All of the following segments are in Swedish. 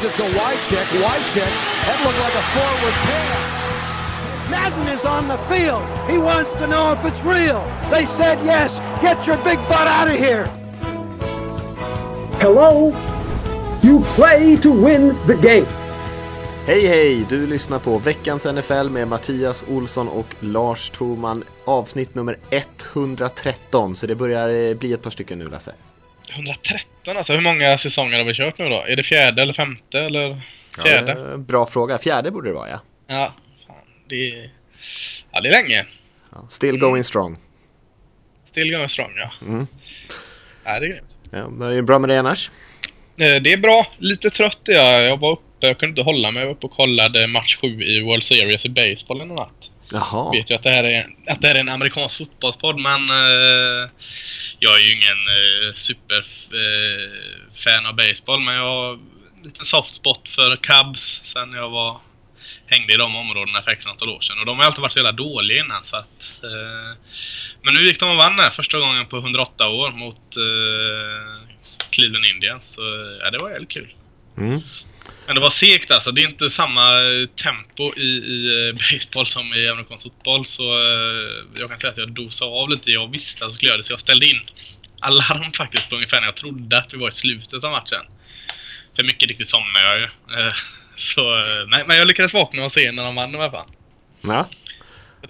Gives it to Wycheck. Wycheck. That looked like a forward pass. Madden is on the field. He wants to know if it's real. They said yes. Get your big butt out of here. Hello? You play to win the game. Hej hej! Du lyssnar på veckans NFL med Mattias Olsson och Lars Thorman. Avsnitt nummer 113, så det börjar eh, bli ett par stycken nu Lasse. 113 alltså, hur många säsonger har vi kört nu då? Är det fjärde eller femte eller fjärde? Ja, bra fråga. Fjärde borde det vara ja. Ja, fan, det är... Ja, det är länge. still going strong. Still going strong, ja. Mm. Ja, det är grymt. Ja, men är det bra med dig annars? Eh, Det är bra. Lite trött är jag. Jag var uppe, jag kunde inte hålla mig. Jag var uppe och kollade match 7 i World Series i baseball en natt. Jaha. vet ju att det här är, att det här är en amerikansk fotbollspodd men eh, jag är ju ingen eh, superfan av baseball men jag har en liten soft spot för Cubs sen jag var hängde i de områdena för x antal år sedan och de har alltid varit så jävla dåliga innan så att eh, men nu gick de och vann här första gången på 108 år mot eh, Cleveland Indians så ja, det var jävligt kul. Mm. Men det var segt alltså. Det är inte samma eh, tempo i, i eh, baseball som i amerikansk fotboll. Så eh, jag kan säga att jag dosade av lite. Jag visste att jag skulle göra det så jag ställde in alarm faktiskt på ungefär när jag trodde att vi var i slutet av matchen. För mycket riktigt somnade jag ju. Så, nej, men jag lyckades vakna och se när de vann i alla fall. Ja.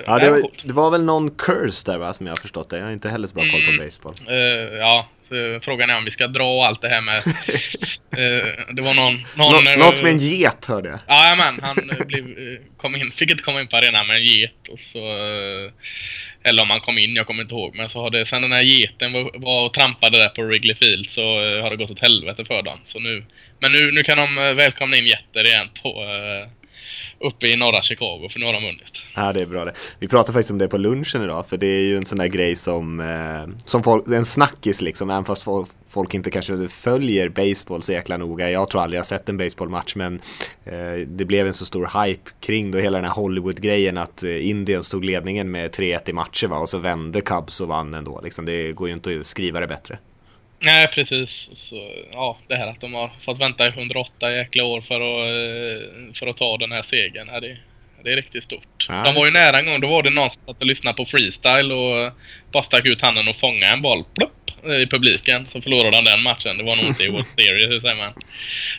Ja, det, var det var väl någon curse där va, som jag har förstått det. Jag har inte heller så bra koll på Mm. baseball. Eh, ja, så frågan är om vi ska dra allt det här med... eh, det var någon... någon Nå, eh, något med en get hörde jag. Jajamän, han eh, blev, eh, kom in, fick inte komma in på arenan med en get och så... eh, Eller om han kom in, jag kommer inte ihåg. Men så har det, sen den här geten var, var och trampade där på Wrigley Field så eh, har det gått åt helvete för dem. Så nu, men nu, nu kan de eh, välkomna in getter igen på... eh, Uppe i norra Chicago, för nu har de vunnit. Ja, det är bra det. Vi pratade faktiskt om det på lunchen idag, för det är ju en sån där grej som, eh, som folk, en snackis liksom, även fast folk, folk inte kanske följer baseball så jäkla noga. Jag tror aldrig jag sett en baseballmatch, men eh, det blev en så stor hype kring då hela den här Hollywood-grejen att eh, Indien stod ledningen med 3-1 i matcher va, och så vände Cubs och vann ändå. Liksom, det går ju inte att skriva det bättre. Nej, precis. Så, ja, det här att de har fått vänta i 108 jäkla år för att, eh, för att ta den här segern. Ja, det, det är riktigt stort. Ja, de var ju nära en gång. Då var det någon som satt och lyssnade på freestyle och bara stack ut handen och fångade en boll plopp, i publiken. Så förlorade de den matchen. Det var nog inte i World Series, hur säger man.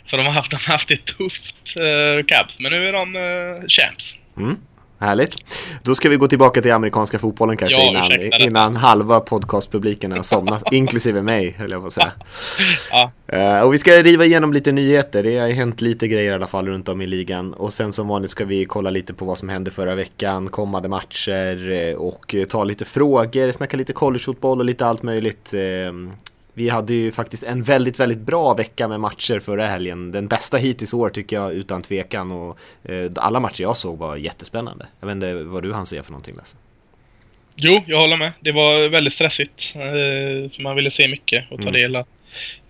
Så de har haft, de har haft det tufft, uh, Cubs. Men nu är de uh, champs. Mm. Härligt. Då ska vi gå tillbaka till amerikanska fotbollen kanske Ja, innan, innan halva podcastpubliken har somnat, inklusive mig höll jag på att säga. Ja, Eh, och vi ska riva igenom lite nyheter. Det har hänt lite grejer i alla fall runt om i ligan. Och sen som vanligt ska vi kolla lite på vad som hände förra veckan, kommande matcher eh, och ta lite frågor, snacka lite collegefotboll och lite allt möjligt. Eh, Vi hade ju faktiskt en väldigt, väldigt bra vecka med matcher förra helgen. Den bästa hittills år tycker jag utan tvekan. Och eh, alla matcher jag såg var jättespännande. Jag vet inte vad du hann se för någonting Lasse? Jo, jag håller med. Det var väldigt stressigt. Eh, för man ville se mycket och ta Mm. del av.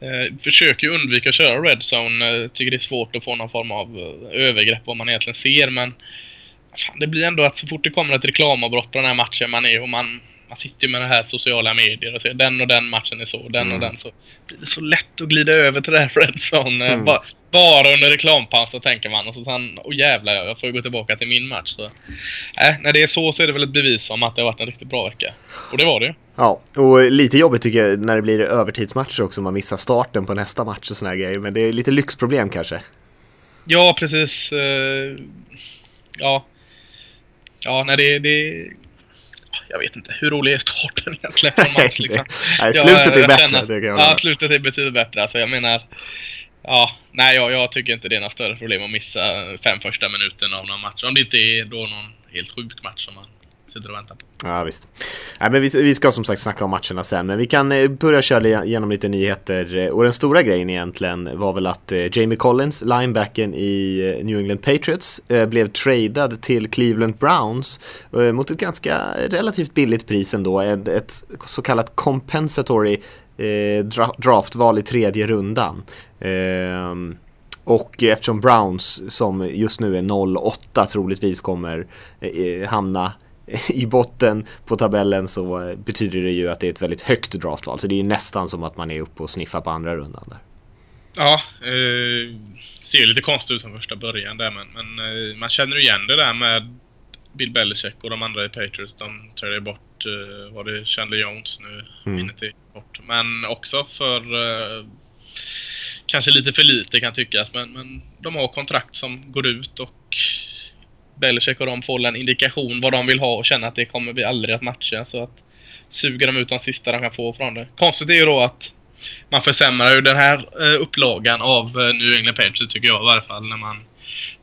Eh, försöker ju undvika att köra Red Zone. Eh, tycker det är svårt att få någon form av eh, övergrepp vad man egentligen ser. Men fan, det blir ändå att så fort det kommer ett reklamavbrott på den här matchen man är och man, man sitter ju med det här sociala medier och ser den och den matchen är så, den Mm. och den så. Blir det så lätt att glida över till det här Red Zone. Eh, Mm. Bara, bara under så tänker man och så sen, åh jävlar jag får ju gå tillbaka till min match. Så. Äh, när det är så så är det väl ett bevis om att det har varit en riktigt bra vecka. Och det var det ju. Ja, och lite jobbigt tycker jag när det blir övertidsmatcher också. Man missar starten på nästa match och såna här grejer. Men det är lite lyxproblem kanske. Ja, precis. eh, ja. Ja, när det, det... Jag vet inte. Hur rolig är starten egentligen på en match liksom? Nej, slutet är jag bättre. känner- det kan jag Ja, slutet är betydligt bättre. Alltså jag menar... Ja, nej jag, jag tycker inte det är något större problem att missa fem första minuterna av någon match. Om det inte är då någon helt sjuk match som man sitter och väntar på. Ja, visst. Nej, men vi, vi ska som sagt snacka om matcherna sen, men vi kan eh, börja köra igenom lite nyheter. Eh, och den stora grejen egentligen var väl att eh, Jamie Collins, linebacken i New England Patriots, blev tradad till Cleveland Browns mot ett ganska relativt billigt pris ändå. Ett, ett så kallat compensatory draftval i tredje rundan. Och eftersom Browns som just nu är 0-8 troligtvis kommer eh, hamna i botten på tabellen så betyder det ju att det är ett väldigt högt draftval. Så det är ju nästan som att man är uppe och sniffar på andra rundan där. Ja, eh, ser ju lite konstigt ut från första början där men, men eh, man känner igen det där med Bill Belichick och de andra i Patriots. De trädde bort, eh, var det Chandler Jones nu? Mm. Minnet är kort. Men också för eh, kanske lite för lite kan tyckas men, men de har kontrakt som går ut och Belichick och de får en indikation vad de vill ha och känner att det kommer vi aldrig att matcha så att suger de ut de sista de kan få från det. Konstigt är ju då att man försämrar ju den här eh, upplagan av eh, New England Patriots tycker jag i varje fall när man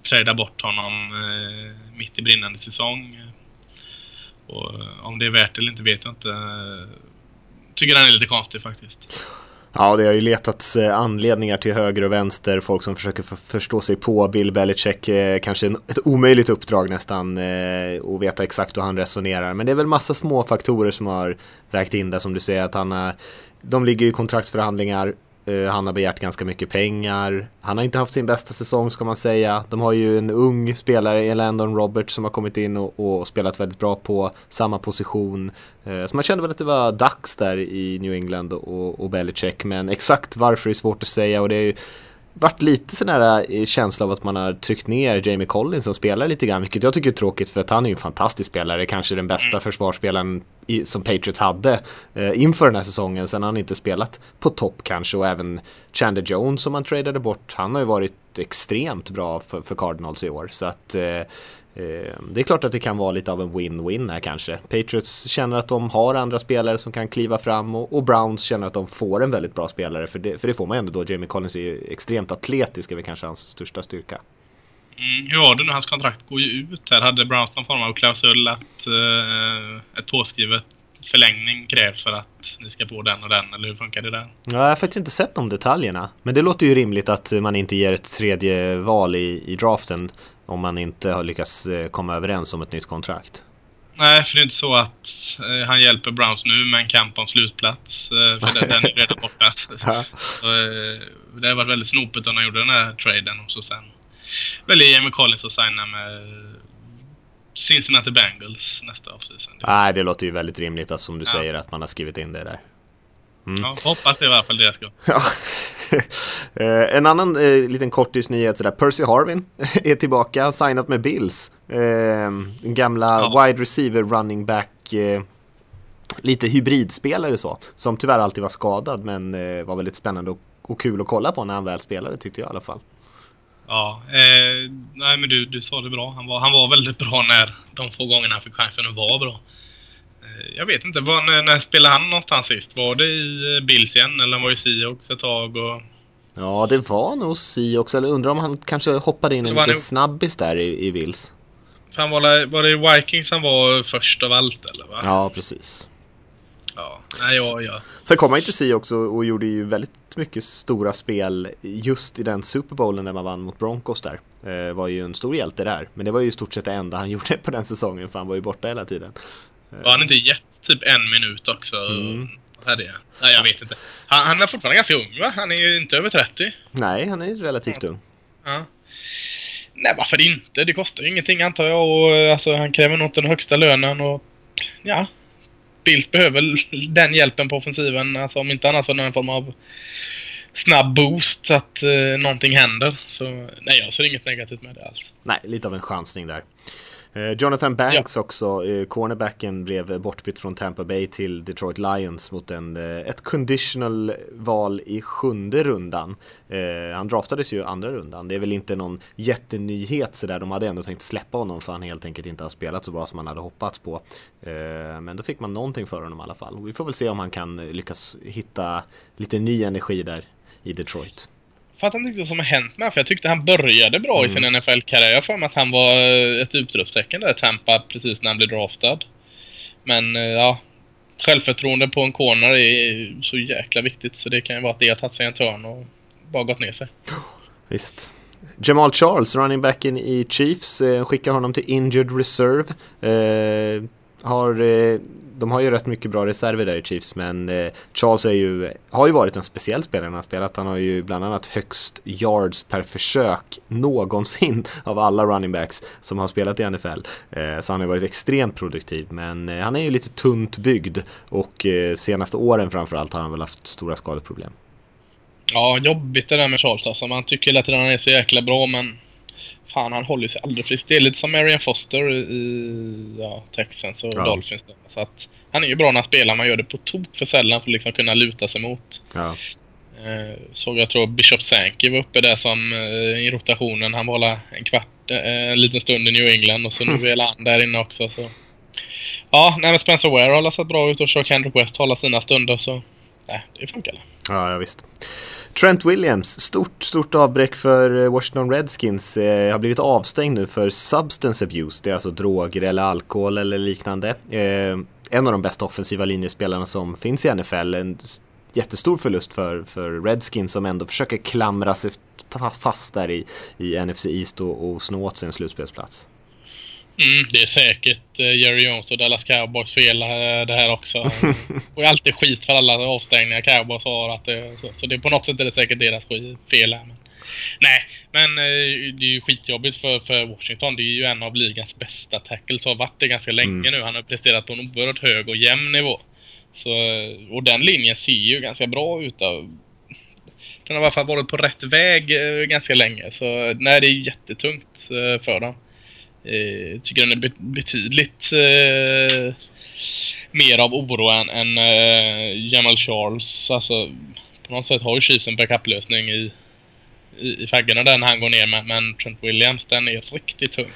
tradar bort honom eh, mitt i brinnande säsong. Och om det är värt eller inte vet jag inte. Tycker den är lite konstig faktiskt. Ja, det har ju letats eh, anledningar till höger och vänster, folk som försöker förstå sig på Bill Belichick, eh, kanske ett omöjligt uppdrag nästan eh, och veta exakt hur han resonerar. Men det är väl massa små faktorer som har vägt in där. Som du säger att han har, de ligger i kontraktsförhandlingar, Eh, han har begärt ganska mycket pengar. Han har inte haft sin bästa säsong ska man säga. De har ju en ung spelare, Landon Roberts, som har kommit in och, och spelat väldigt bra på samma position. Eh, så man kände väl att det var dags där i New England och, och Belichick. Men exakt varför är svårt att säga och det är ju varit lite sån här eh, känsla av att man har tryckt ner Jamie Collins som spelar lite grann, vilket jag tycker är tråkigt för att han är ju en fantastisk spelare, kanske den bästa mm. försvarsspelaren i, som Patriots hade eh, inför den här säsongen. Sen har han inte spelat på topp kanske och även Chandler Jones som man tradade bort, han har ju varit extremt bra för, för Cardinals i år. Så att Eh, Ehm, det är klart att det kan vara lite av en win-win här kanske. Patriots känner att de har andra spelare som kan kliva fram och, Browns känner att de får en väldigt bra spelare. För det, för det får man ändå då. Jamie Collins är ju extremt atletisk, är väl kanske hans största styrka. Mm, hur var det nu? Hans kontrakt går ju ut här. Hade Browns någon form av klausul att eh, ett påskrivet förlängning krävs för att ni ska få den och den, eller hur funkar det där? Ja, jag har faktiskt inte sett de detaljerna. Men det låter ju rimligt att man inte ger ett tredje val i, i draften om man inte har lyckats eh, komma överens om ett nytt kontrakt. Nej, för det är inte så att eh, han hjälper Browns nu med en kamp om slutplats. Eh, för den, den är redan borta. så, eh, det har varit väldigt snopet när han gjorde den här traden och så sen väljer Jamie Collins att signa med Cincinnati Bengals nästa offseason. Nej, det låter ju väldigt rimligt att som du ja. säger att man har skrivit in det där. Mm. Ja, hoppas det i alla fall det jag ska. Eh, en annan eh, liten kortisnyhet sådär. Percy Harvin är tillbaka, signat med Bills. Eh, gamla ja. wide receiver running back. Eh, lite hybridspelare så. Som tyvärr alltid var skadad men eh, var väldigt spännande och, och, kul att kolla på när han väl spelade tyckte jag i alla fall. Ja, eh, nej men du, du sa det bra. Han var, han var väldigt bra när de få gångerna han fick chansen att vara bra. Eh, jag vet inte, var, när, när spelade han någonstans sist? Var det i eh, Bills igen eller var det i Seahawks ett tag? Och... Ja, det var nog Seahawks. Eller undrar om han kanske hoppade in en liten nog... snabbis där i, i Bills. Han var, var det Vikings han var först av allt eller? Va? Ja, precis. Ja, nej, ja, ja. Sen kom han ju till Seahawks och, och gjorde ju väldigt mycket stora spel just i den Super Bowlen när man vann mot Broncos där. Eh, var ju en stor hjälte där. Men det var ju i stort sett det enda han gjorde på den säsongen för han var ju borta hela tiden. Var han inte gett typ en minut också? Mm. Här är Nej, jag vet inte. Han, han är fortfarande ganska ung va? Han är ju inte över 30. Nej, han är relativt ung. Ja. Nej, varför inte? Det kostar ju ingenting antar jag och alltså, han kräver nog inte den högsta lönen och ja. Bills behöver den hjälpen på offensiven. Alltså om inte annat för någon form av snabb boost så att eh, någonting händer. Så nej, jag ser inget negativt med det alls. Nej, lite av en chansning där. Eh, Jonathan Banks ja. också, eh, cornerbacken blev bortbytt från Tampa Bay till Detroit Lions mot en, eh, ett conditional val i sjunde rundan. Han draftades ju andra rundan. Det är väl inte någon jättenyhet sådär. De hade ändå tänkt släppa honom för han helt enkelt inte har spelat så bra som man hade hoppats på. Men då fick man någonting för honom i alla fall. Vi får väl se om han kan lyckas hitta lite ny energi där i Detroit fattar inte vad som har hänt med för jag tyckte han började bra mm. i sin mm. NFL-karriär. Jag får mig att han var eh, ett utropstecken där Tampa precis när han blev draftad. Men eh, ja, självförtroende på en corner är så jäkla viktigt så det kan ju vara att det har tagit sig en törn och bara gått ner sig. Visst. Jamal Charles, running backen i Chiefs, eh, skickar honom till injured reserve. Eh, har, eh, de har ju rätt mycket bra reserver där i Chiefs men eh, Charles är ju, har ju varit en speciell spelare när han spelat. Han har ju bland annat högst yards per försök någonsin av alla running backs som har spelat i NFL. Eh, så han har varit extremt produktiv men eh, han är ju lite tunt byggd och eh, senaste åren framförallt har han väl haft stora skadeproblem. Ja, jobbigt det där med Charles alltså. Man tycker hela tiden han är så jäkla bra men fan han håller sig aldrig frisk. Det är lite som Marian Foster i ja, Texans och Ja. Dolphins. Så att han är ju bra när han spelar. Man gör det på tok för sällan för att liksom kunna luta sig mot. Ja. Eh, såg jag tror Bishop Sankey var uppe där som eh, i rotationen. Han var en kvart, eh, en liten stund i New England och så nu är han där inne också. Så. Ja, nej men Spencer Ware har sett bra ut och så Kendrick West hålla sina stunder så nej, det funkar. Ja, ja, visst. Trent Williams, stort, stort avbräck för eh, Washington Redskins. Eh, har blivit avstängd nu för substance abuse. Det är alltså droger eller alkohol eller liknande. Eh, en av de bästa offensiva linjespelarna som finns i NFL. En jättestor förlust för, för Redskins som ändå försöker klamra sig fast där i, i NFC East och, och snå åt sig en slutspelsplats. Mm, det är säkert eh, Jerry Jones och Dallas Cowboys fel eh, det här också. och alltid skit för alla avstängningar Cowboys har. Att det, så, det är på något sätt är det säkert deras skit, fel här. Men, nej, men eh, det är ju skitjobbigt för, för Washington. Det är ju en av ligans bästa tackles och har varit det ganska länge nu. Han har presterat på en oerhört hög och jämn nivå. Så, och den linjen ser ju ganska bra ut. Av, den har i alla fall varit på rätt väg ganska länge. Så nej, det är jättetungt för dem. Eh, tycker den är be- betydligt eh, mer av oro än, än eh, Jamal Charles. Alltså, på något sätt har ju Chiefs en backup-lösning i, i, i faggorna där när han går ner. Men, men Trent Williams, den är riktigt tung.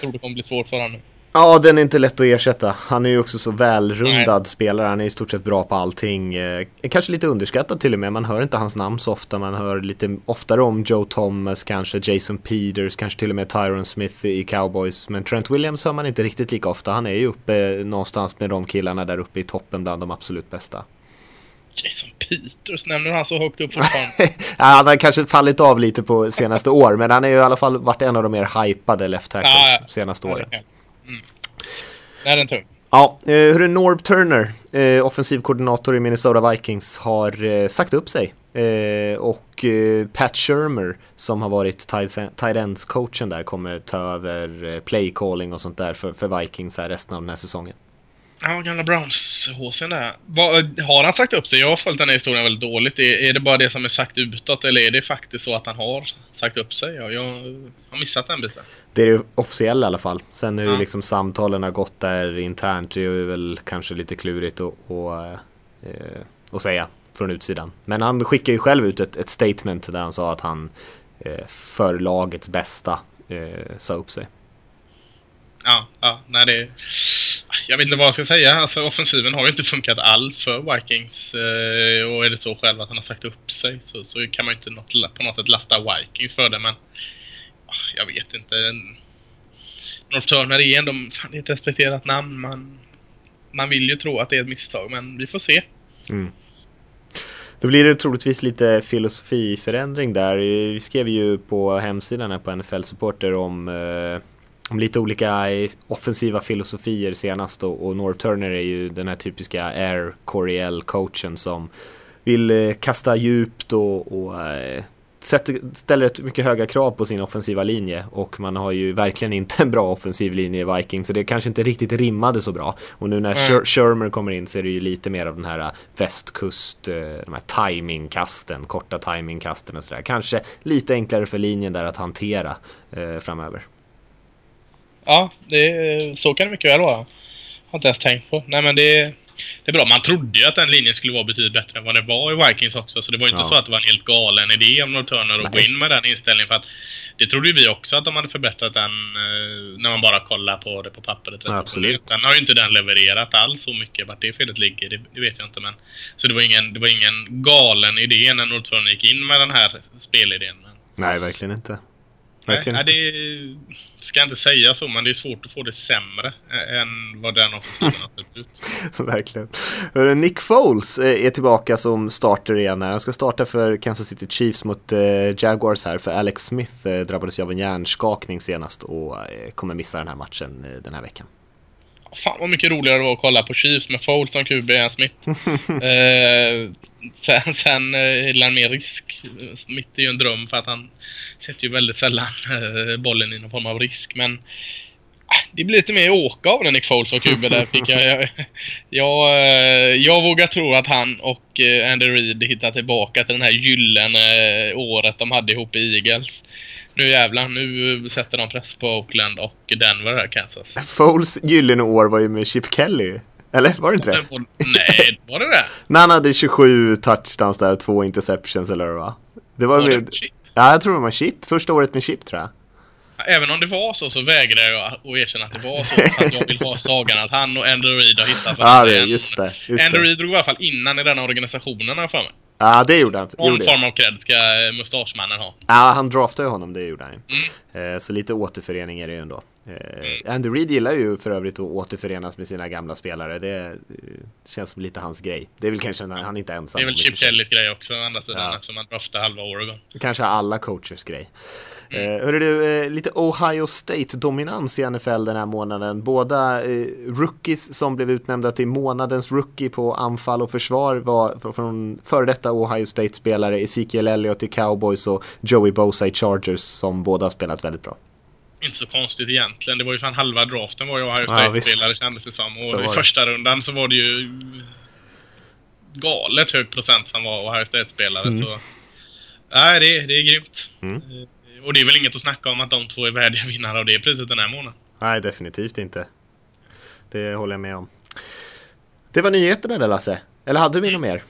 tror det kommer bli svårt för honom nu. Ja, den är inte lätt att ersätta. Han är ju också så välrundad spelare. Han är i stort sett bra på allting. Eh, kanske lite underskattad till och med. Man hör inte hans namn så ofta. Man hör lite oftare om Joe Thomas, kanske Jason Peters, kanske till och med Tyron Smith i Cowboys. Men Trent Williams hör man inte riktigt lika ofta. Han är ju uppe någonstans med de killarna där uppe i toppen bland de absolut bästa. Jason Peters, nämner han så högt upp fortfarande? Ja, han har kanske fallit av lite på senaste år, men han är ju i alla fall varit en av de mer hypade left tackles Ja, ja. senaste åren. Mm. Nej, den är tung. Ja, eh, hur är Norv Turner, eh, offensiv koordinator i Minnesota Vikings, har eh, sagt upp sig. Och Pat Shermer, som har varit tight ends coachen där, kommer ta över play calling och sånt där för, för Vikings här resten av den här säsongen. Ja, gamla Browns-håsen där. Vad, har han sagt upp sig? Jag har följt den här historien väldigt dåligt. Är, är det bara det som är sagt utåt eller är det faktiskt så att han har sagt upp sig? Ja, jag har missat den biten. Det är det officiella i alla fall. Sen hur Ja. liksom samtalen har gått där internt, det är väl kanske lite klurigt att, att, eh, att säga från utsidan. Men han skickade ju själv ut ett, ett statement där han sa att han eh, för lagets bästa eh, sa upp sig. Ja, ja, nej det... Jag vet inte vad jag ska säga. Alltså offensiven har ju inte funkat alls för Vikings. Eh, och är det så själv att han har sagt upp sig så, så kan man ju inte något, på något sätt lasta Vikings för det. Men ah, jag vet inte. North Turner är ändå fan, det är ett respekterat namn. Man, man vill ju tro att det är ett misstag, men vi får se. Mm. Då blir det troligtvis lite filosofiförändring där. Vi skrev ju på hemsidan här på NFL Supporter om, eh, om lite olika eh, offensiva filosofier senast och, och Norv Turner är ju den här typiska Air Coryell coachen som vill eh, kasta djupt och, och eh, sätter, ställer ett mycket höga krav på sin offensiva linje och man har ju verkligen inte en bra offensiv linje i Vikings så det kanske inte riktigt rimmade så bra. Och nu när Mm. Sher- Shermer kommer in så är det ju lite mer av den här västkust, de här timingkasten, korta timingkasten och sådär. Kanske lite enklare för linjen där att hantera eh, framöver. Ja, det, så kan det mycket väl vara. Har inte ens tänkt på. Nej men det, det är bra. Man trodde ju att den linjen skulle vara betydligt bättre än vad det var i Vikings också. Så det var ju inte Ja. så att det var en helt galen idé om North Turner att gå Nej. in med den inställningen. För att det trodde ju vi också att de hade förbättrat den eh, när man bara kollar på det på pappret. Ja, absolut. Sen har ju inte den levererat alls så mycket. Vart det felet ligger, det, det vet jag inte. Men, så det var, ingen, det var ingen galen idé när North Turner gick in med den här spelidén. Men, Nej, verkligen inte. Verkligen nej, det ska jag inte säga så, men det är svårt att få det sämre än vad den offensiven har sett ut. Verkligen. Nick Foles eh, är tillbaka som starter igen här. Han ska starta för Kansas City Chiefs mot eh, Jaguars här. För Alex Smith eh, drabbades ju av en hjärnskakning senast och kommer missa den här matchen den här veckan. Fan vad mycket roligare det var att kolla på Chiefs med Foles som QB än Smith. eh, sen sen eh, gillar han mer risk. Smith eh, är ju en dröm för att han sätter ju väldigt sällan eh, bollen i någon form av risk. Men ah, det blir lite mer åka av när Nick Foles och QB där fick jag. Jag, jag. jag vågar tro att han och Andy Reid hittar tillbaka till den här gyllene året de hade ihop i Eagles. Nu jävlar, nu sätter de press på Oakland och Denver här, Kansas. Foles gyllene år var ju med Chip Kelly. Eller var det inte det? Nej, var det det? När han hade 27 touchdowns där, två interceptions eller vad det var. Var, med, det Chip? Ja, jag tror det var Chip. Första året med Chip tror jag. Även om det var så, så vägrar jag att erkänna att det var så. Att jag vill ha sagan att han och Andrew Reid har hittat Ja, varandra det, igen. just det. Just Andrew. Reid drog i alla fall innan i den organisationen har för mig. Ja, det gjorde han. Någon Gjorde form av cred ska eh, mustaschmannen ha. Ja, han draftade ju honom, det gjorde han. Mm. Eh, Så lite återförening är det ju ändå. Eh, Andy Reid gillar ju för övrigt att återförenas med sina gamla spelare. Det eh, känns som lite hans grej. Det är väl kanske när han inte är ensam. Det är väl Chip. Kellys grej också, å andra sidan, Ja. eftersom han draftade halva Oregon. Kanske alla coachers grej. Mm. Eh, hörru du, eh, lite Ohio State-dominans i NFL den här månaden. Båda eh, rookies som blev utnämnda till månadens rookie på anfall och försvar var fr- från före detta Ohio State-spelare Ezekiel Elliott i Cowboys och Joey Bosa i Chargers som båda har spelat väldigt bra. Inte så konstigt egentligen. Det var ju fan halva draften var ju Ohio Ja, State-spelare kändes det som. Så Och i var det. första rundan så var det ju galet hög procent som var Ohio State-spelare. Så nej, det, det är grymt. Mm. Eh, Och det är väl inget att snacka om att de två är värdiga vinnare av det priset den här månaden. Nej, definitivt inte. Det håller jag med om. Det var nyheterna där Lasse. Eller hade vi något mer?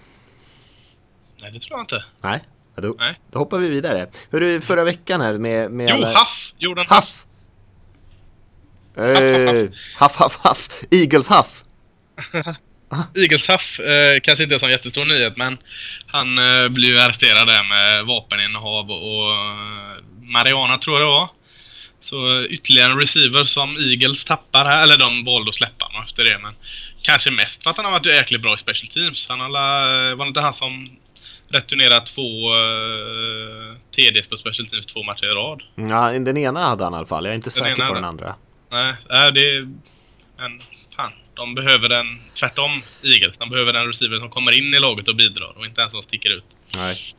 Nej, det tror jag inte. Nej, Ja, då, Nej. då hoppar vi vidare. Hörru, förra veckan här med, med Jo, alla... Huff! Jordan Huff! Huff! Eh, Huff, Huff, Huff! Eagles Huff! Eagles Huff, eh, kanske inte är sån jättestor nyhet, men han eh, blev arresterad där med vapeninnehav och, och eh, Mariana tror jag det var. Så eh, ytterligare en receiver som Eagles tappar här, eller de valde att släppa honom efter det, men kanske mest för att han har varit jäkligt bra i special teams. Han har, la- var det inte han som returnerat två uh, TDs på special teams två matcher i rad? Ja, den ena hade han i alla fall. Jag är inte Den säker på hade- den andra. Nej, det är... Men fan, de behöver den... Tvärtom, Eagles. De behöver en receiver som kommer in i laget och bidrar och inte en som sticker ut. Nej.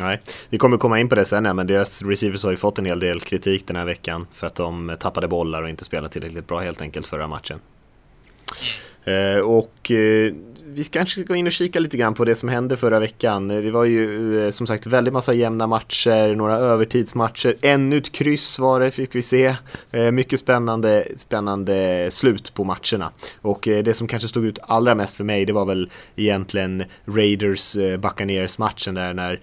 Nej, vi kommer komma in på det sen, ja, men deras receivers har ju fått en hel del kritik den här veckan för att de tappade bollar och inte spelade tillräckligt bra helt enkelt förra matchen. Eh, Eh, och eh, vi kanske ska gå in och kika lite grann på det som hände förra veckan. Eh, det var ju som sagt väldigt massa jämna matcher, några övertidsmatcher, ännu ett kryss var det fick vi se. Mycket spännande, spännande slut på matcherna. Och det som kanske stod ut allra mest för mig det var väl egentligen Raiders Buccaneers matchen där när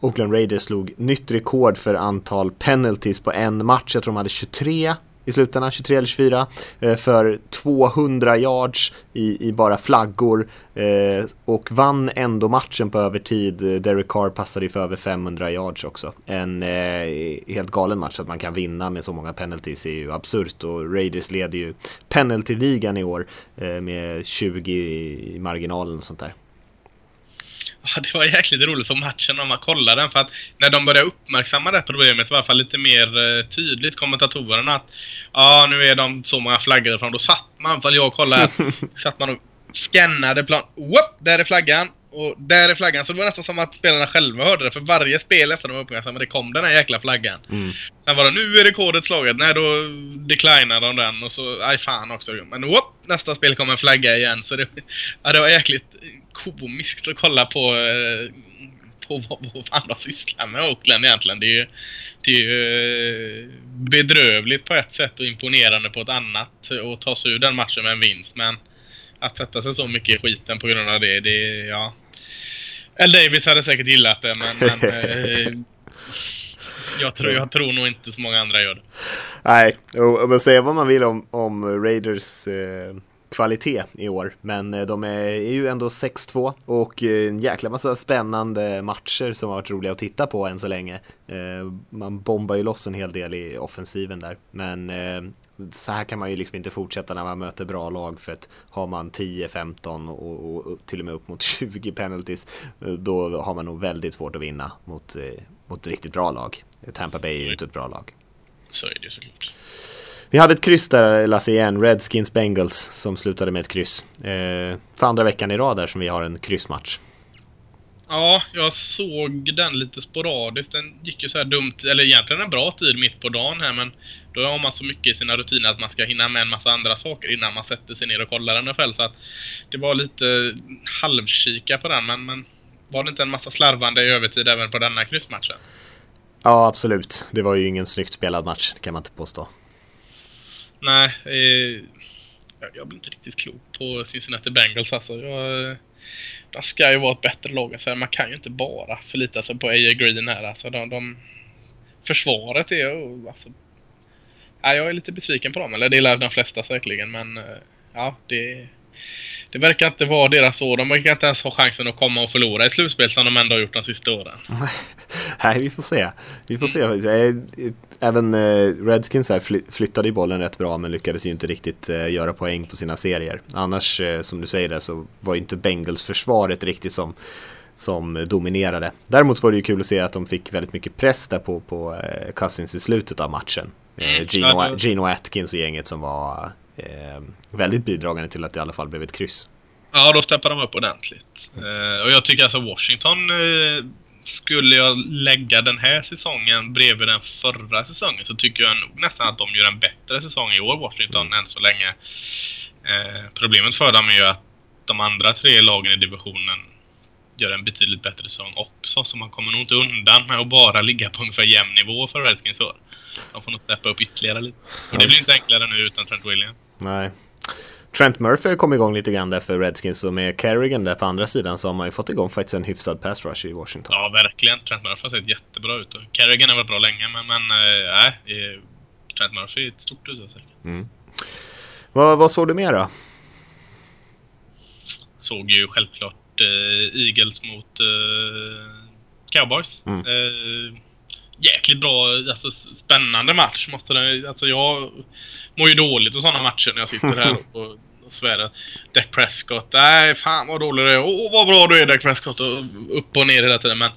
Oakland Raiders slog nytt rekord för antal penalties på en match. Jag tror de hade 23 i slutändan, 23 eller 24, eh, för 200 yards i, i bara flaggor eh, och vann ändå matchen på övertid. Derek Carr passade ju för över 500 yards också. En eh, helt galen match att man kan vinna med så många penalties är ju absurt och Raiders leder ju penalty-ligan i år eh, med 20 i marginalen och sånt där. Ja, det var jäkligt roligt på matchen när man kollade den för att när de började uppmärksamma det här problemet var i alla fall lite mer eh, tydligt kommentatorerna att ja nu är de så många flaggor ifrån. Då satt man, fall jag kollade, satt man och scannade plan. Whoop, där är flaggan! Och där är flaggan. Så det var nästan som att spelarna själva hörde det. För varje spel efter de var uppmärksammade kom den här jäkla flaggan. Mm. Sen var det nu är rekordet slaget. Nej då declinar de den och så, aj fan också. Men whoop, nästa spel kommer en flagga igen. Så det, ja, det var jäkligt komiskt att kolla på, eh, på vad, vad fan de sysslar med Oakland egentligen. Det är ju, det är ju eh, bedrövligt på ett sätt och imponerande på ett annat. Och ta sig ur den matchen med en vinst. Men att sätta sig så mycket i skiten på grund av det, det ja. L. Davis hade säkert gillat det men, men eh, jag, tror, jag tror nog inte så många andra gör det. Nej, och, och säga vad man vill om, om Raiders eh, kvalitet i år. Men eh, de är, ju ändå 6-2 och eh, en jäkla massa spännande matcher som har varit roliga att titta på än så länge. Eh, man bombar ju loss en hel del i offensiven där. Men så här kan man ju liksom inte fortsätta när man möter bra lag för att har man 10-15 och, och, till och med upp mot 20 penalties då har man nog väldigt svårt att vinna mot, mot riktigt bra lag. Tampa Bay är ju inte ett bra lag. Så är det såklart. Vi hade ett kryss där Lasse igen, Redskins Bengals som slutade med ett kryss. Eh, för andra veckan i rad där som vi har en kryssmatch. Ja, jag såg den lite sporadiskt. Den gick ju så här dumt, eller egentligen en bra tid mitt på dagen här men då har man så mycket i sina rutiner att man ska hinna med en massa andra saker innan man sätter sig ner och kollar NFL. Så att det var lite halvkika på den, men, men var det inte en massa slarvande i övertid även på denna kryssmatchen? Ja, absolut. Det var ju ingen snyggt spelad match, kan man inte påstå. Nej, eh, jag blir inte riktigt klok på Cincinnati Bengals alltså. Jag, eh, de ska ju vara ett bättre lag. Alltså, man kan ju inte bara förlita sig på A.J. Green här. Alltså, de, de, försvaret är alltså, ja, Jag är lite besviken på dem. Eller det är de flesta säkerligen. Men eh, ja, det, det verkar inte vara deras år. De verkar inte ens ha chansen att komma och förlora i slutspel som de ändå har gjort de sista åren. Nej, vi får se. Vi får se. Även eh, Redskins här flyttade ju bollen rätt bra men lyckades ju inte riktigt eh, göra poäng på sina serier. Annars, eh, som du säger där, så var ju inte Bengals försvaret riktigt som som dominerade. Däremot var det ju kul att se att de fick väldigt mycket press där på, på Cousins i slutet av matchen. Mm. Gino, Gino Atkins och gänget som var eh, väldigt bidragande till att det i alla fall blev ett kryss. Ja, då steppade de upp ordentligt. Eh, och jag tycker alltså Washington eh, skulle jag lägga den här säsongen bredvid den förra säsongen så tycker jag nog nästan att de gör en bättre säsong i år, Washington, mm. än så länge. Eh, problemet för dem är ju att de andra tre lagen i divisionen gör en betydligt bättre säsong också. Så man kommer nog inte undan med att bara ligga på ungefär jämn nivå för Redskins år. De får nog steppa upp ytterligare lite. Och det blir inte enklare nu utan Trent Williams. Nej. Trent Murphy kom igång lite grann där för Redskins och med Kerrigan där på andra sidan så har man ju fått igång faktiskt en hyfsad pass rush i Washington. Ja, verkligen. Trent Murphy har sett jättebra ut. Och Kerrigan har varit bra länge, men, men äh, Trent Murphy är ett stort plus. Mm. Vad, vad såg du mer då? Såg ju självklart äh, Eagles mot äh, Cowboys. Mm. Äh, jäkligt bra, alltså spännande match måste det, alltså jag mår ju dåligt av sådana matcher när jag sitter här och, och svär. Dak Prescott, nej fan vad dålig du är, åh vad bra du är Dak Prescott och upp och ner hela tiden men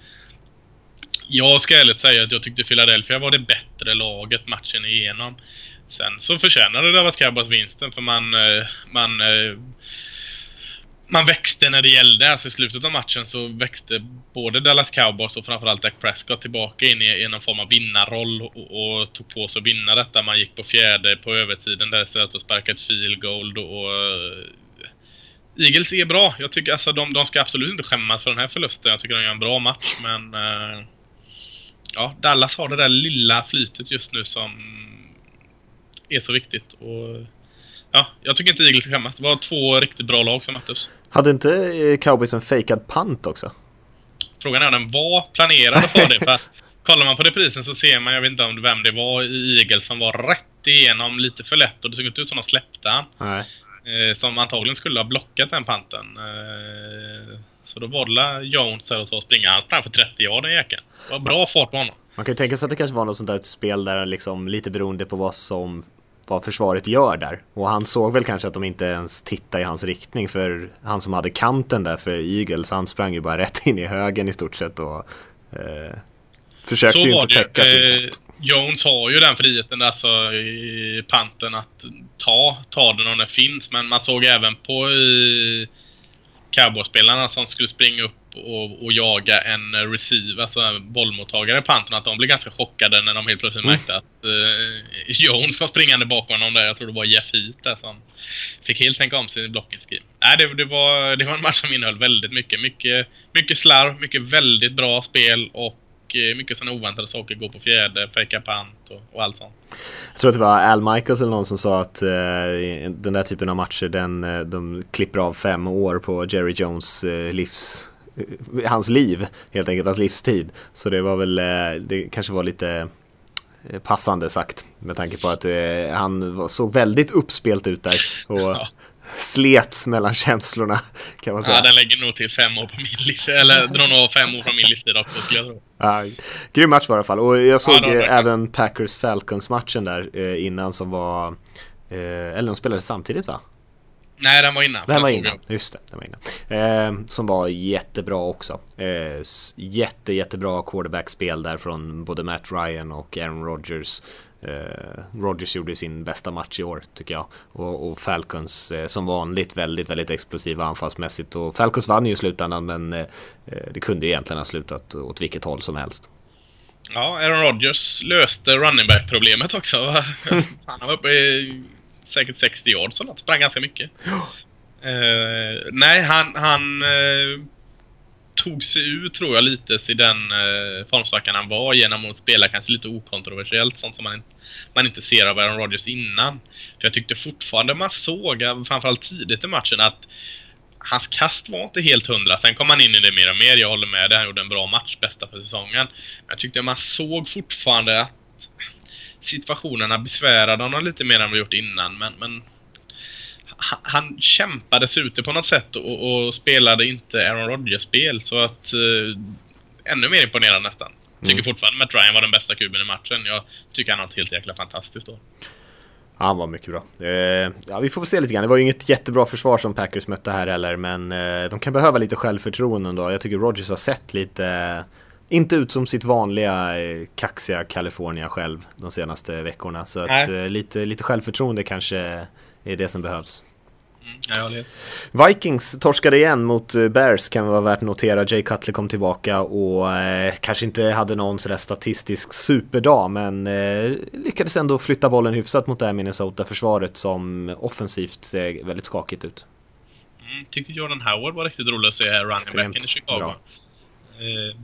jag ska ärligt säga att jag tyckte Philadelphia var det bättre laget matchen igenom. Sen så förtjänade det Dallas Cowboys vinsten för man, eh, man eh, man växte när det gällde. Alltså i slutet av matchen så växte både Dallas Cowboys och framförallt Dak Prescott tillbaka in i, i någon form av vinnarroll och, och, tog på sig att vinna detta. Man gick på fjärde på övertiden där istället för att sparka ett field goal och eh, Eagles är bra. Jag tycker alltså de, de ska absolut inte skämmas för den här förlusten. Jag tycker de gör en bra match men Eh, ja, Dallas har det där lilla flytet just nu som är så viktigt. Och Ja, jag tycker inte Eagles ska skämmas. Det var två riktigt bra lag som möttes. Hade inte eh, Cowboys en fejkad punt också? Frågan är om den var planerad för det. För kollar man på reprisen så ser man, jag vet inte om vem det var i Eagles som var rätt igenom lite för lätt och det såg inte ut som att de släppte han. Nej. Eh, som antagligen skulle ha blockat den panten. Eh, så då var Jones att ta och springa. Han sprang för 30 år den jäkeln. Det var bra fart på honom. Man kan ju tänka sig att det kanske var något sånt där spel där liksom lite beroende på vad som vad försvaret gör där. Och han såg väl kanske att de inte ens tittade i hans riktning för han som hade kanten där för Eagles, han sprang ju bara rätt in i högen i stort sett och eh, försökte ju inte täcka det. sin kant. Eh, Jones har ju den friheten alltså i panten att ta, ta den om den finns. Men man såg även på i cowboyspelarna som skulle springa upp och, och jaga en receiver, alltså bollmottagare på Anton, att de blev ganska chockade när de helt plötsligt mm. märkte att eh, Jones kom springande bakom honom där. Jag tror det var Jeff Heath där som fick helt tänka om sin blocking scheme. Nej, det, det, var, det var en match som innehöll väldigt mycket. Mycket, mycket slarv, mycket väldigt bra spel och eh, mycket sådana oväntade saker. Gå på fjärde, fejka pant och, och, allt sånt. Jag tror att det var Al Michaels eller någon som sa att eh, den där typen av matcher, den, eh, de klipper av fem år på Jerry Jones eh, livs hans liv, helt enkelt hans livstid. Så det var väl, eh, det kanske var lite eh, passande sagt med tanke på att eh, han såg väldigt uppspelt ut där och ja. slet mellan känslorna kan man säga. Ja, den lägger nog till fem år på min livstid, eller drar nog fem år från min livstid också skulle jag tro. Ja, grym match var i alla fall och jag såg ja, även Packers Falcons matchen där innan som var, eller de spelade samtidigt va? Nej, den var innan. Den, var innan, just det. Den var innan. Eh, som var jättebra också. Eh, jätte, jättebra quarterbackspel där från både Matt Ryan och Aaron Rodgers. Eh, Rodgers gjorde sin bästa match i år tycker jag. Och, och Falcons eh, som vanligt väldigt, väldigt explosiva anfallsmässigt. Och Falcons vann ju i slutändan men eh, det kunde egentligen ha slutat åt vilket håll som helst. Ja, Aaron Rodgers löste running back-problemet också. Han var uppe i säkert 60 yards och något. Sprang ganska mycket. Uh, nej, han, han uh, tog sig ur, tror jag, lite i den uh, formsvackan han var genom att spela kanske lite okontroversiellt. Sånt som man inte, man inte ser av Aaron Rodgers innan. För jag tyckte fortfarande man såg, framförallt tidigt i matchen, att hans kast var inte helt hundra. Sen kom han in i det mer och mer. Jag håller med dig. Han gjorde en bra match. Bästa för säsongen. Men jag tyckte man såg fortfarande att situationerna besvärade honom lite mer än vad gjort innan. Men, men han, han kämpade sig ute på något sätt och, och spelade inte Aaron Rodgers-spel. Så att... Eh, ännu mer imponerande nästan. Tycker mm. fortfarande Matt Ryan var den bästa kuben i matchen. Jag tycker han har ett helt jäkla fantastiskt år. Han var mycket bra. Eh, ja, vi får se lite grann. Det var ju inget jättebra försvar som Packers mötte här heller, men eh, de kan behöva lite självförtroende ändå. Jag tycker Rogers har sett lite, inte ut som sitt vanliga eh, kaxiga California själv de senaste veckorna. Så att, eh, lite, lite självförtroende kanske är det som behövs. Mm, Vikings torskade igen mot eh, Bears kan vara värt att notera. Jay Cutler kom tillbaka och eh, kanske inte hade någon sådär statistisk superdag men eh, lyckades ändå flytta bollen hyfsat mot det här Minnesota-försvaret som offensivt ser väldigt skakigt ut. Mm, tycker Jordan Howard var riktigt rolig att se här, running backen i Chicago. Eh,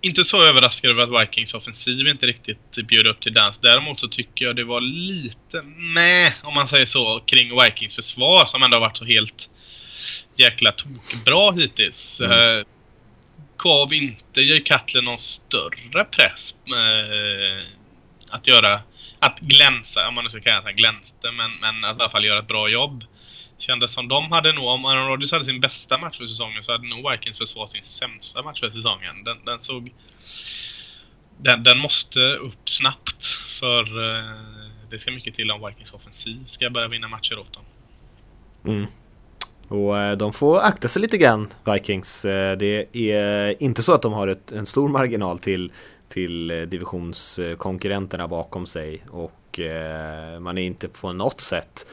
inte så överraskad över att Vikings offensiv inte riktigt bjöd upp till dans. Däremot så tycker jag det var lite med om man säger så, kring Vikings försvar som ändå har varit så helt jäkla tokbra hittills. Mm. Uh, gav inte Jay Cutler någon större press uh, att göra, att glänsa, om man nu ska kalla det glänste, men, men att i alla fall göra ett bra jobb. Kändes som de hade nog, om Aaron Rodgers hade sin bästa match för säsongen så hade nog Vikings försvar sin sämsta match för säsongen. Den, den såg... Den, den, måste upp snabbt för uh, det ska mycket till om Vikings offensiv ska börja vinna matcher åt dem. Mm. Och eh, de får akta sig lite grann, Vikings. Eh, det är inte så att de har ett, en stor marginal till, till eh, divisionskonkurrenterna bakom sig och eh, man är inte på något sätt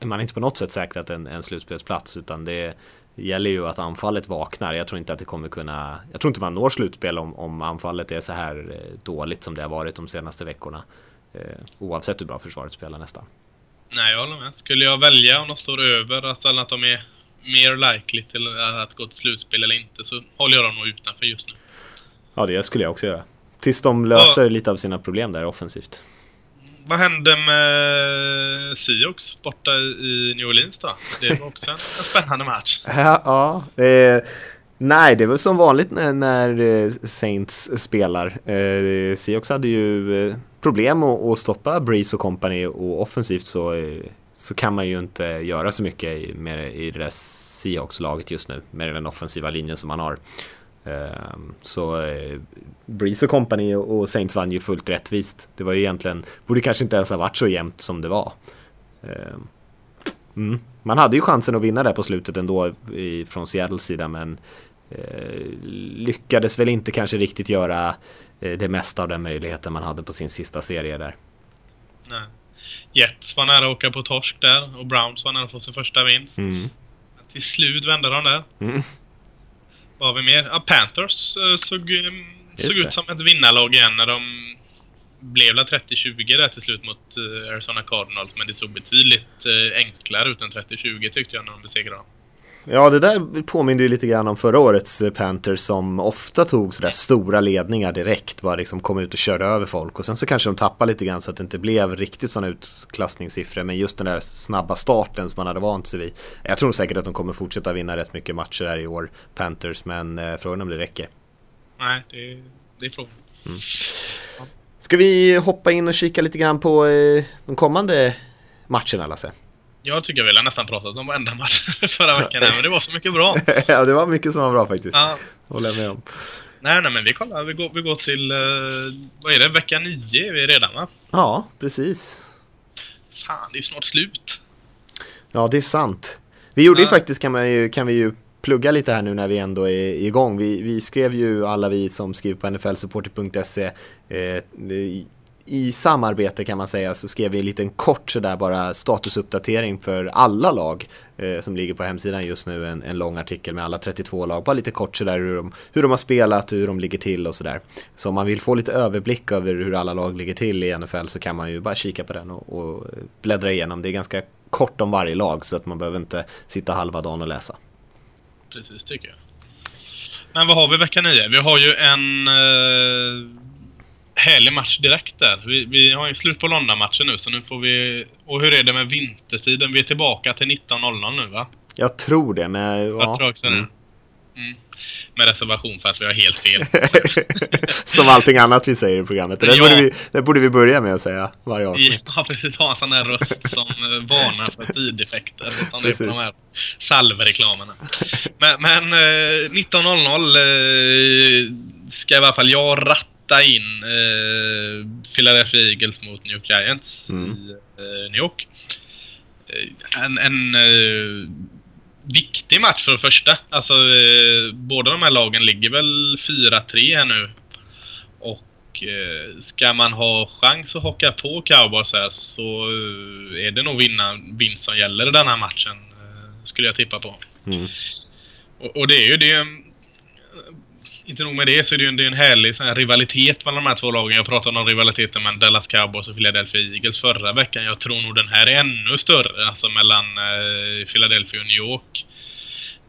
man är inte på något sätt säkrat en, en slutspelsplats utan det gäller ju att anfallet vaknar. Jag tror inte att det kommer kunna, jag tror inte man når slutspel om, om anfallet är så här eh, dåligt som det har varit de senaste veckorna. Eh, oavsett hur bra försvaret spelar nästan. Nej, jag håller med. Skulle jag välja om de står över, att, att de är mer likely till att gå till slutspel eller inte, så håller jag dem nog utanför just nu. Ja, det skulle jag också göra. Tills de löser ja. lite av sina problem där offensivt vad hände med Seahawks borta i New Orleans då? Det var också en, spännande match. Ja, ja eh, nej, det var som vanligt när, när eh, Saints spelar. Eh, Seahawks hade ju eh, problem att, att stoppa Breeze och company och offensivt så, eh, så kan man ju inte göra så mycket med, i det där Seahawks-laget just nu med den offensiva linjen som man har. Ehm, så eh, Breeze och Company och Saints vann ju fullt rättvist. Det var ju egentligen, borde kanske inte ens ha varit så jämnt som det var. Ehm, mm. Man hade ju chansen att vinna där på slutet ändå från Seattles sida men eh, lyckades väl inte kanske riktigt göra eh, det mesta av den möjligheten man hade på sin sista serie där. Nej. Jets var nära att åka på torsk där och Browns var nära att få sin första vinst. Mm. Till slut vände de där. Mm. Vad har vi mer? Ja, Panthers uh, såg, um, såg ut som ett vinnarlag igen när de blev 30-20 där till slut mot uh, Arizona Cardinals. Men det såg betydligt enklare ut än 30-20 tyckte jag när de besegrade dem. Ja, det där påminner ju lite grann om förra årets Panthers som ofta tog sådär stora ledningar direkt, bara liksom kom ut och körde över folk och sen så kanske de tappade lite grann så att det inte blev riktigt sådana utklassningssiffror men just den där snabba starten som man hade vant sig vid. Jag tror säkert att de kommer fortsätta vinna rätt mycket matcher här i år, Panthers, men eh, frågan är om det räcker. Nej, det, det är frågan. Mm. Ska vi hoppa in och kika lite grann på eh, de kommande matcherna, Lasse? Jag tycker väl jag nästan pratat om varenda match förra veckan, men det var så mycket bra. ja, det var mycket som var bra faktiskt. Ja. Håller jag med om. Nej, nej, men vi kollar. Vi går, vi går till, uh, vad är det, vecka nio är vi redan va? Ja, precis. Fan, det är snart slut. Ja, det är sant. Vi gjorde ja. ju faktiskt, kan, man ju, kan vi ju plugga lite här nu när vi ändå är igång. Vi, vi skrev ju alla vi som skriver på nflsupporter.se eh, i samarbete kan man säga så skrev vi en liten kort sådär bara statusuppdatering för alla lag eh, som ligger på hemsidan just nu. En, en, lång artikel med alla 32 lag. Bara lite kort sådär hur de, hur de har spelat, hur de ligger till och sådär. Så om man vill få lite överblick över hur alla lag ligger till i NFL så kan man ju bara kika på den och, och bläddra igenom. Det är ganska kort om varje lag så att man behöver inte sitta halva dagen och läsa. Precis, tycker jag. Men vad har vi vecka 9? Vi har ju en eh, härlig match direkt där. Vi, vi har ju slut på London-matchen nu så nu får vi... Och hur är det med vintertiden? Vi är tillbaka till 19.00 nu va? Jag tror det, men... Ja. Jag tror också mm. Mm. Med reservation för att vi har helt fel. Som allting annat vi säger i programmet. Det, ja. borde vi, det borde vi börja med att säga varje avsnitt. Ja, precis. Ha en sån här röst som eh, varnar för tideffekter. Utan precis. det är på de här salvereklamerna. Men, men 19.00 eh, eh, ska i alla fall jag ratta in eh, Philadelphia Eagles mot New York Giants mm. i eh, New York. En, en eh, viktig match för det första. Alltså, eh, båda de här lagen ligger väl 4-3 här nu. Och eh, ska man ha chans att hocka på Cowboys här så eh, är det nog vinna, vinst som gäller i den här matchen. Eh, skulle jag tippa på. Mm. Och, och, det är ju det inte nog med det så är det ju en, det är en härlig sån här rivalitet mellan de här två lagen. Jag pratade om rivaliteten mellan Dallas Cowboys och Philadelphia Eagles förra veckan. Jag tror nog den här är ännu större, alltså mellan eh, Philadelphia och New York.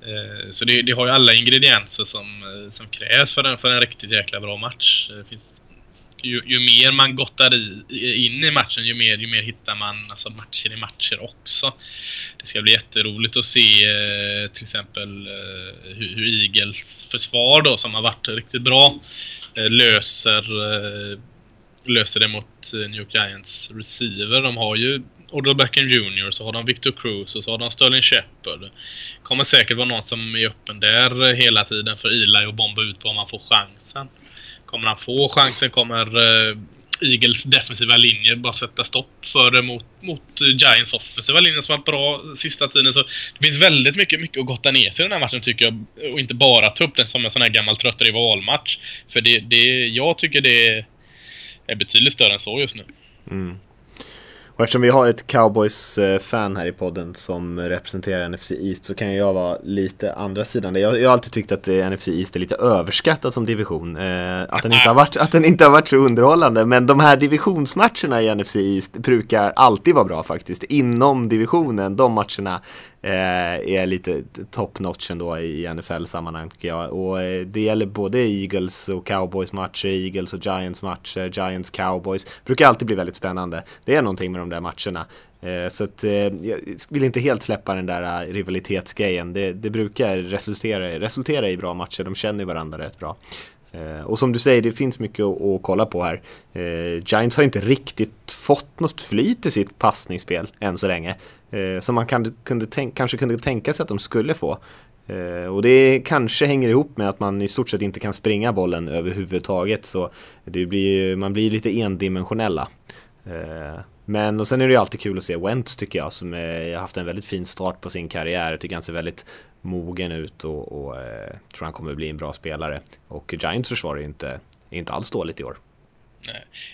Eh, så det, det, har ju alla ingredienser som, eh, som krävs för en, för en riktigt jäkla bra match. Det finns ju, ju, mer man gottar i, in i matchen, ju mer, ju mer hittar man alltså matcher i matcher också. Det ska bli jätteroligt att se eh, till exempel eh, hur, hur Eagles försvar då, som har varit riktigt bra, eh, löser, eh, löser det mot eh, New York Giants receiver. De har ju Odell Beckham Jr, så har de Victor Cruz och så har de Sterling Shepard. kommer säkert vara någon som är öppen där hela tiden för Eli och bomba ut på om man får chansen. Kommer han få chansen kommer uh, Eagles defensiva linje bara sätta stopp för det mot, mot Giants offensiva linje som varit bra sista tiden. Så det finns väldigt mycket, mycket att gotta ner sig i den här matchen tycker jag. Och inte bara ta upp den som en sån här gammal trött rivalmatch. För det, det, jag tycker det är betydligt större än så just nu. Mm. Och eftersom vi har ett Cowboys-fan här i podden som representerar NFC East så kan jag vara lite andra sidan. Jag, jag har alltid tyckt att eh, NFC East är lite överskattad som division. Eh, att, den inte har varit, att den inte har varit så underhållande. Men de här divisionsmatcherna i NFC East brukar alltid vara bra faktiskt. Inom divisionen, de matcherna Eh, är lite top notch ändå i NFL-sammanhang tycker jag. Och eh, det gäller både Eagles och Cowboys matcher, Eagles och Giants matcher, Giants Cowboys. Brukar alltid bli väldigt spännande. Det är någonting med de där matcherna. Eh, så att eh, jag vill inte helt släppa den där eh, rivalitetsgrejen. Det, det brukar resultera, resultera i bra matcher. De känner varandra rätt bra. Och som du säger, det finns mycket att kolla på här. Giants har inte riktigt fått något flyt i sitt passningsspel än så länge eh, som man kan, kunde tänk, kanske kunde tänka sig att de skulle få. Eh, och det kanske hänger ihop med att man i stort sett inte kan springa bollen överhuvudtaget så det blir, man blir lite endimensionella. Eh, men och sen är det ju alltid kul att se Wentz tycker jag som eh, har haft en väldigt fin start på sin karriär. Jag tycker han ser väldigt mogen ut och, och eh, tror han kommer bli en bra spelare. Och Giants försvar är inte, är inte alls dåligt i år.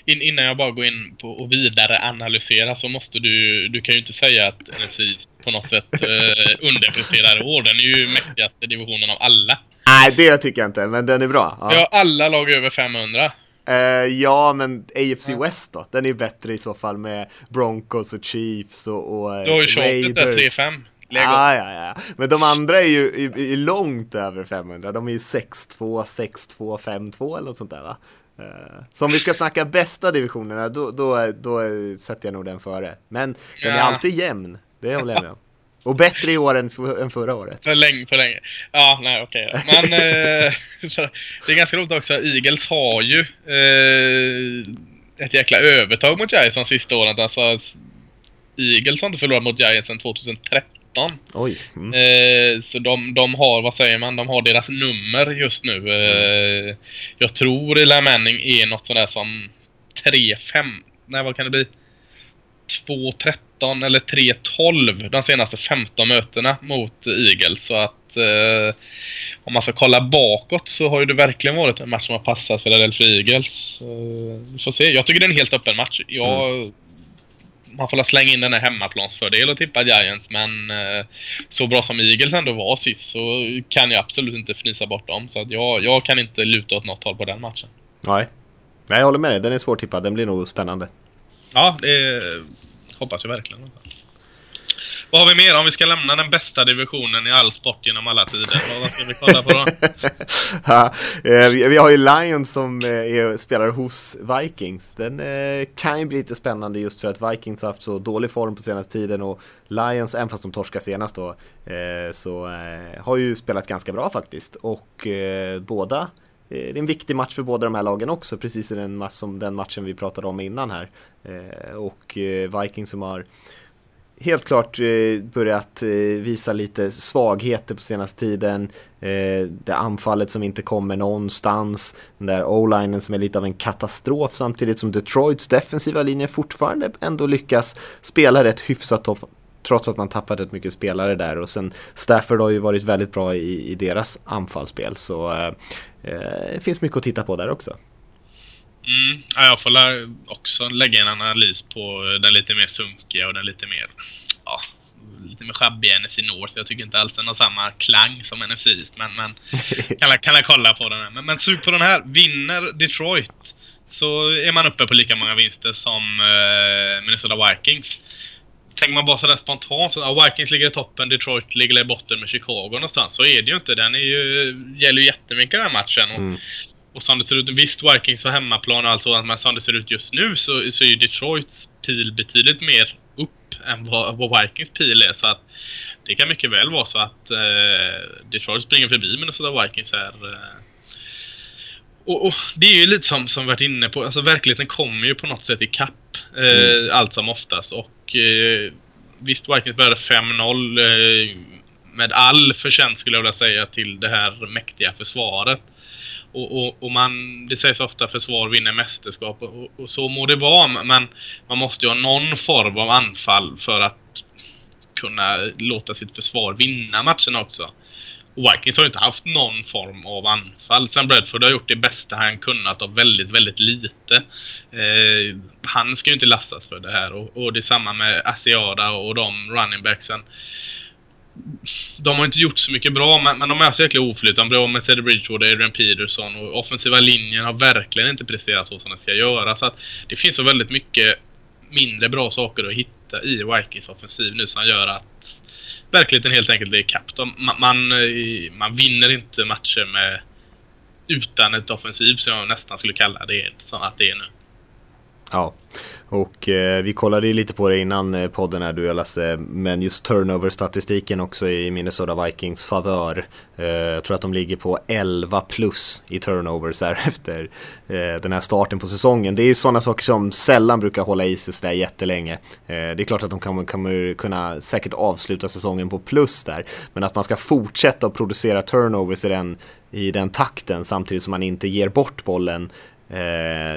In, innan jag bara går in på och vidare analysera så måste du, du kan ju inte säga att NFC på något sätt eh, underpresterar år. Den är ju mäktigaste divisionen av alla. Nej, det tycker jag inte, men den är bra. Ja, ja alla lag över 500. Uh, ja, men AFC West då? Den är bättre i så fall med Broncos och Chiefs och, och Du har ju Charlotte där 3-5. Ja, ja, ja. Men de andra är ju är, är långt över 500. De är ju 6-2, 6-2, 5-2 eller något sånt där va? Eh, så om vi ska snacka bästa divisionerna, då, då, då sätter jag nog den före. Men den är alltid jämn, det håller jag med om. Och bättre i år än, än förra året. För länge, för länge. Ja, nej okej. Okay. Men eh, det är ganska roligt också. Eagles har ju eh, ett jäkla övertag mot Giants de sista åren. Alltså, Eagles har inte förlorat mot Giants sedan 2013. 13. Oj. Mm. Eh, så de, de har, vad säger man, de har deras nummer just nu. Eh, jag tror Eli Manning är något sådär som 3-5, nej vad kan det bli? 2-13 13 eller 3-12 de senaste 15 mötena mot Eagles. Så att eh, om man ska kolla bakåt så har ju det verkligen varit en match som har passat Philadelphia Eagles. Eh, vi får se. Jag tycker det är en helt öppen match. Jag, mm. Man får slänga in den här hemmaplansfördel och tippa Giants men eh, så bra som Eagles ändå var sist så kan jag absolut inte fnysa bort dem. Så att jag, jag kan inte luta åt något håll på den matchen. Nej, Nej, jag håller med dig. Den är svårtippad. Den blir nog spännande. Ja, det hoppas jag verkligen. Vad har vi mer om vi ska lämna den bästa divisionen i all sport genom alla tider? Vad ska vi kolla på då? ja, eh, vi, har ju Lions som eh, är, spelar hos Vikings. Den eh, kan ju bli lite spännande just för att Vikings har haft så dålig form på senaste tiden och Lions, även fast de torskade senast då, så har ju spelat ganska bra faktiskt. Och båda det är en viktig match för båda de här lagen också, precis som den matchen vi pratade om innan här. Och Vikings som har helt klart eh, börjat eh, visa lite svagheter på senaste tiden. Eh, det anfallet som inte kommer någonstans. Den där o-linen som är lite av en katastrof samtidigt som Detroits defensiva linje fortfarande ändå lyckas spela rätt hyfsat trots att man tappat rätt mycket spelare där och sen Stafford har ju varit väldigt bra i, i deras anfallsspel så eh, det finns mycket att titta på där också. Mm, ja, jag får också lägga en analys på den lite mer sunkiga och den lite mer, ja, lite mer schabbiga NFC North. Jag tycker inte alls den har samma klang som NFC East, men, men kan, jag, kan jag kolla på den här. Men, men sug på den här. Vinner Detroit så är man uppe på lika många vinster som eh, Minnesota Vikings. Tänker man bara sådär spontant så ja, Vikings ligger i toppen, Detroit ligger i botten med Chicago någonstans. Så är det ju inte. Den är ju, gäller ju jättemycket den här matchen. Och mm. Och som det ser ut, visst Vikings har hemmaplan och allt sådant, men som det ser ut just nu så, så är ju Detroits pil betydligt mer upp än vad, vad Vikings pil är. Så att det kan mycket väl vara så att eh, Detroit springer förbi Minnesota Vikings här. Eh. Och, och, det är ju lite som, som varit inne på, alltså verkligheten kommer ju på något sätt ikapp eh, mm. allt som oftast. Och eh, visst, Vikings började 5-0 eh, med all förtjänst skulle jag vilja säga till det här mäktiga försvaret. Och, och, och, man, det sägs ofta försvar vinner mästerskap och, och, så må det vara. Men man måste ju ha någon form av anfall för att kunna låta sitt försvar vinna matchen också. Och Vikings har ju inte haft någon form av anfall. Sam Bradford har gjort det bästa han kunnat av väldigt, väldigt lite. Eh, han ska ju inte lastas för det här. Och, och det är samma med Asiada och de running backsen de har inte gjort så mycket bra, men, men de är så jäkla oflytande. Bra med Teddy Bridgewater, Adrian Peterson och offensiva linjen har verkligen inte presterat så som den ska göra. Så att det finns så väldigt mycket mindre bra saker att hitta i Vikings offensiv nu som gör att verkligheten helt enkelt är ikapp. Man, eh, man, man vinner inte matcher med utan ett offensiv som jag nästan skulle kalla det, så att det är nu. Ja, och eh, vi kollade ju lite på det innan eh, podden här du och Lasse, men just turnover-statistiken också i Minnesota Vikings favör. Eh, jag tror att de ligger på 11 plus i turnovers här efter eh, den här starten på säsongen. Det är ju sådana saker som sällan brukar hålla i sig sådär jättelänge. Eh, det är klart att de kommer, kommer kunna säkert avsluta säsongen på plus där, men att man ska fortsätta att producera turnovers i den, i den takten samtidigt som man inte ger bort bollen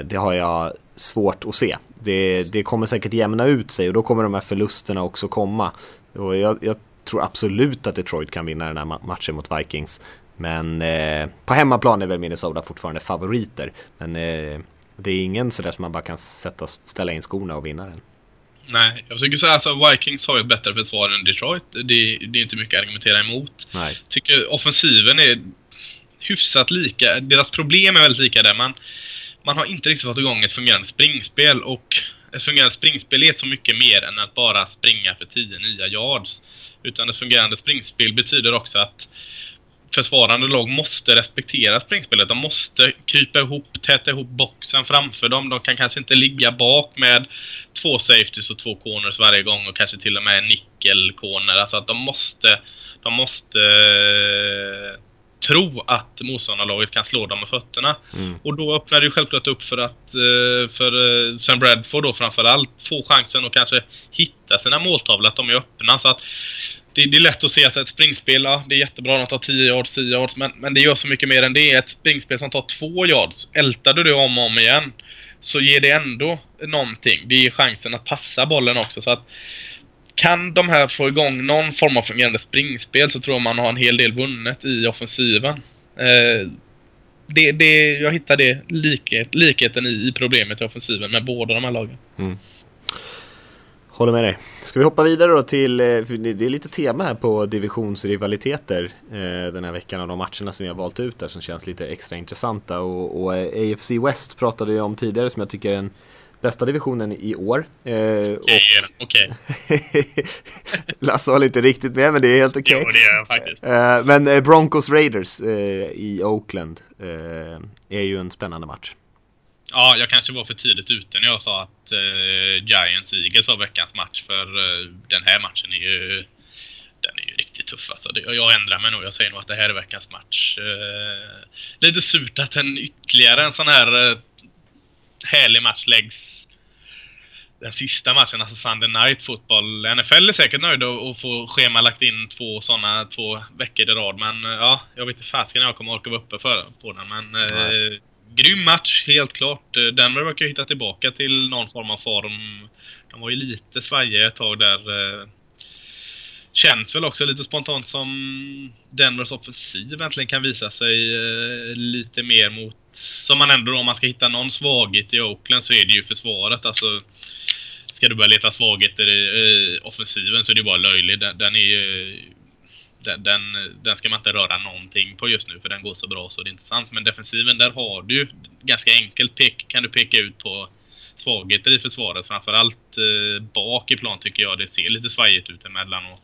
det har jag svårt att se. Det, det, kommer säkert jämna ut sig och då kommer de här förlusterna också komma. Och jag, jag tror absolut att Detroit kan vinna den här matchen mot Vikings. Men eh, på hemmaplan är väl Minnesota fortfarande favoriter. Men eh, det är ingen sådär som man bara kan sätta, ställa in skorna och vinna den. Nej, jag tycker så här, alltså Vikings har ju ett bättre försvar än Detroit. Det, det är inte mycket att argumentera emot. Nej. Tycker offensiven är hyfsat lika. Deras problem är väldigt lika där. Man, man har inte riktigt fått igång ett fungerande springspel och ett fungerande springspel är så mycket mer än att bara springa för 10 nya yards. Utan ett fungerande springspel betyder också att försvarande lag måste respektera springspelet. De måste krypa ihop, täta ihop boxen framför dem. De kan kanske inte ligga bak med två safeties och två corners varje gång och kanske till och med nickel-corner. Alltså att de måste, de måste eh, tro att motståndarlaget kan slå dem med fötterna. Mm. Och då öppnar det ju självklart upp för att eh, för eh, Sam Bradford då framförallt få chansen att kanske hitta sina måltavlor, att de är öppna. Så att det, det, är lätt att se att ett springspel, ja, det är jättebra att ta 10 yards, 10 yards, men, men det gör så mycket mer än det. Ett springspel som tar 2 yards, ältar du det om och om igen, så ger det ändå någonting. Det ger chansen att passa bollen också. Så att kan de här få igång någon form av fungerande springspel så tror jag man har en hel del vunnet i offensiven. Eh, det, det, jag hittar det likhet, likheten i, i problemet i offensiven med båda de här lagen. Mm. Håller med dig. Ska vi hoppa vidare då till, eh, det är lite tema här på divisionsrivaliteter eh, den här veckan och de matcherna som vi har valt ut där som känns lite extra intressanta och, och eh, AFC West pratade jag om tidigare som jag tycker är en bästa divisionen i år. Eh, Okej. Okay. Lasse håller inte riktigt med men det är helt okej. Okay. Jo, det är jag faktiskt. Eh, men eh, Broncos Raiders eh, i Oakland är ju en spännande match. Ja, jag kanske var för tidigt ute när jag sa att uh, Giants Eagles var veckans match. För den här matchen är ju den är ju riktigt tuff alltså. Jag ändrar mig nog. Jag säger nog att det här är veckans match. Lite surt att en ytterligare en sån här härlig match läggs den sista matchen, alltså Sunday Night Football. NFL är säkert nöjda att få schema lagt in två sådana två veckor i rad. Men ja, jag vet inte fasiken jag kommer orka vara uppe för, på den. Men eh, grym match, helt klart. Eh, Denver verkar hitta tillbaka till någon form av form. De var ju lite svajiga ett tag där. Eh, känns väl också lite spontant som Denvers offensiv äntligen kan visa sig eh, lite mer mot... Som man ändå om man ska hitta någon svaghet i Oakland så är det ju försvaret. Alltså, ska du börja leta svagheter i offensiven så är det bara löjligt. Den, den är ju den, den, den, ska man inte röra någonting på just nu för den går så bra så det är inte sant. Men defensiven, där har du ganska enkelt pek, kan du peka ut på svagheter i försvaret. Framförallt eh, bak i plan tycker jag det ser lite svajigt ut emellanåt.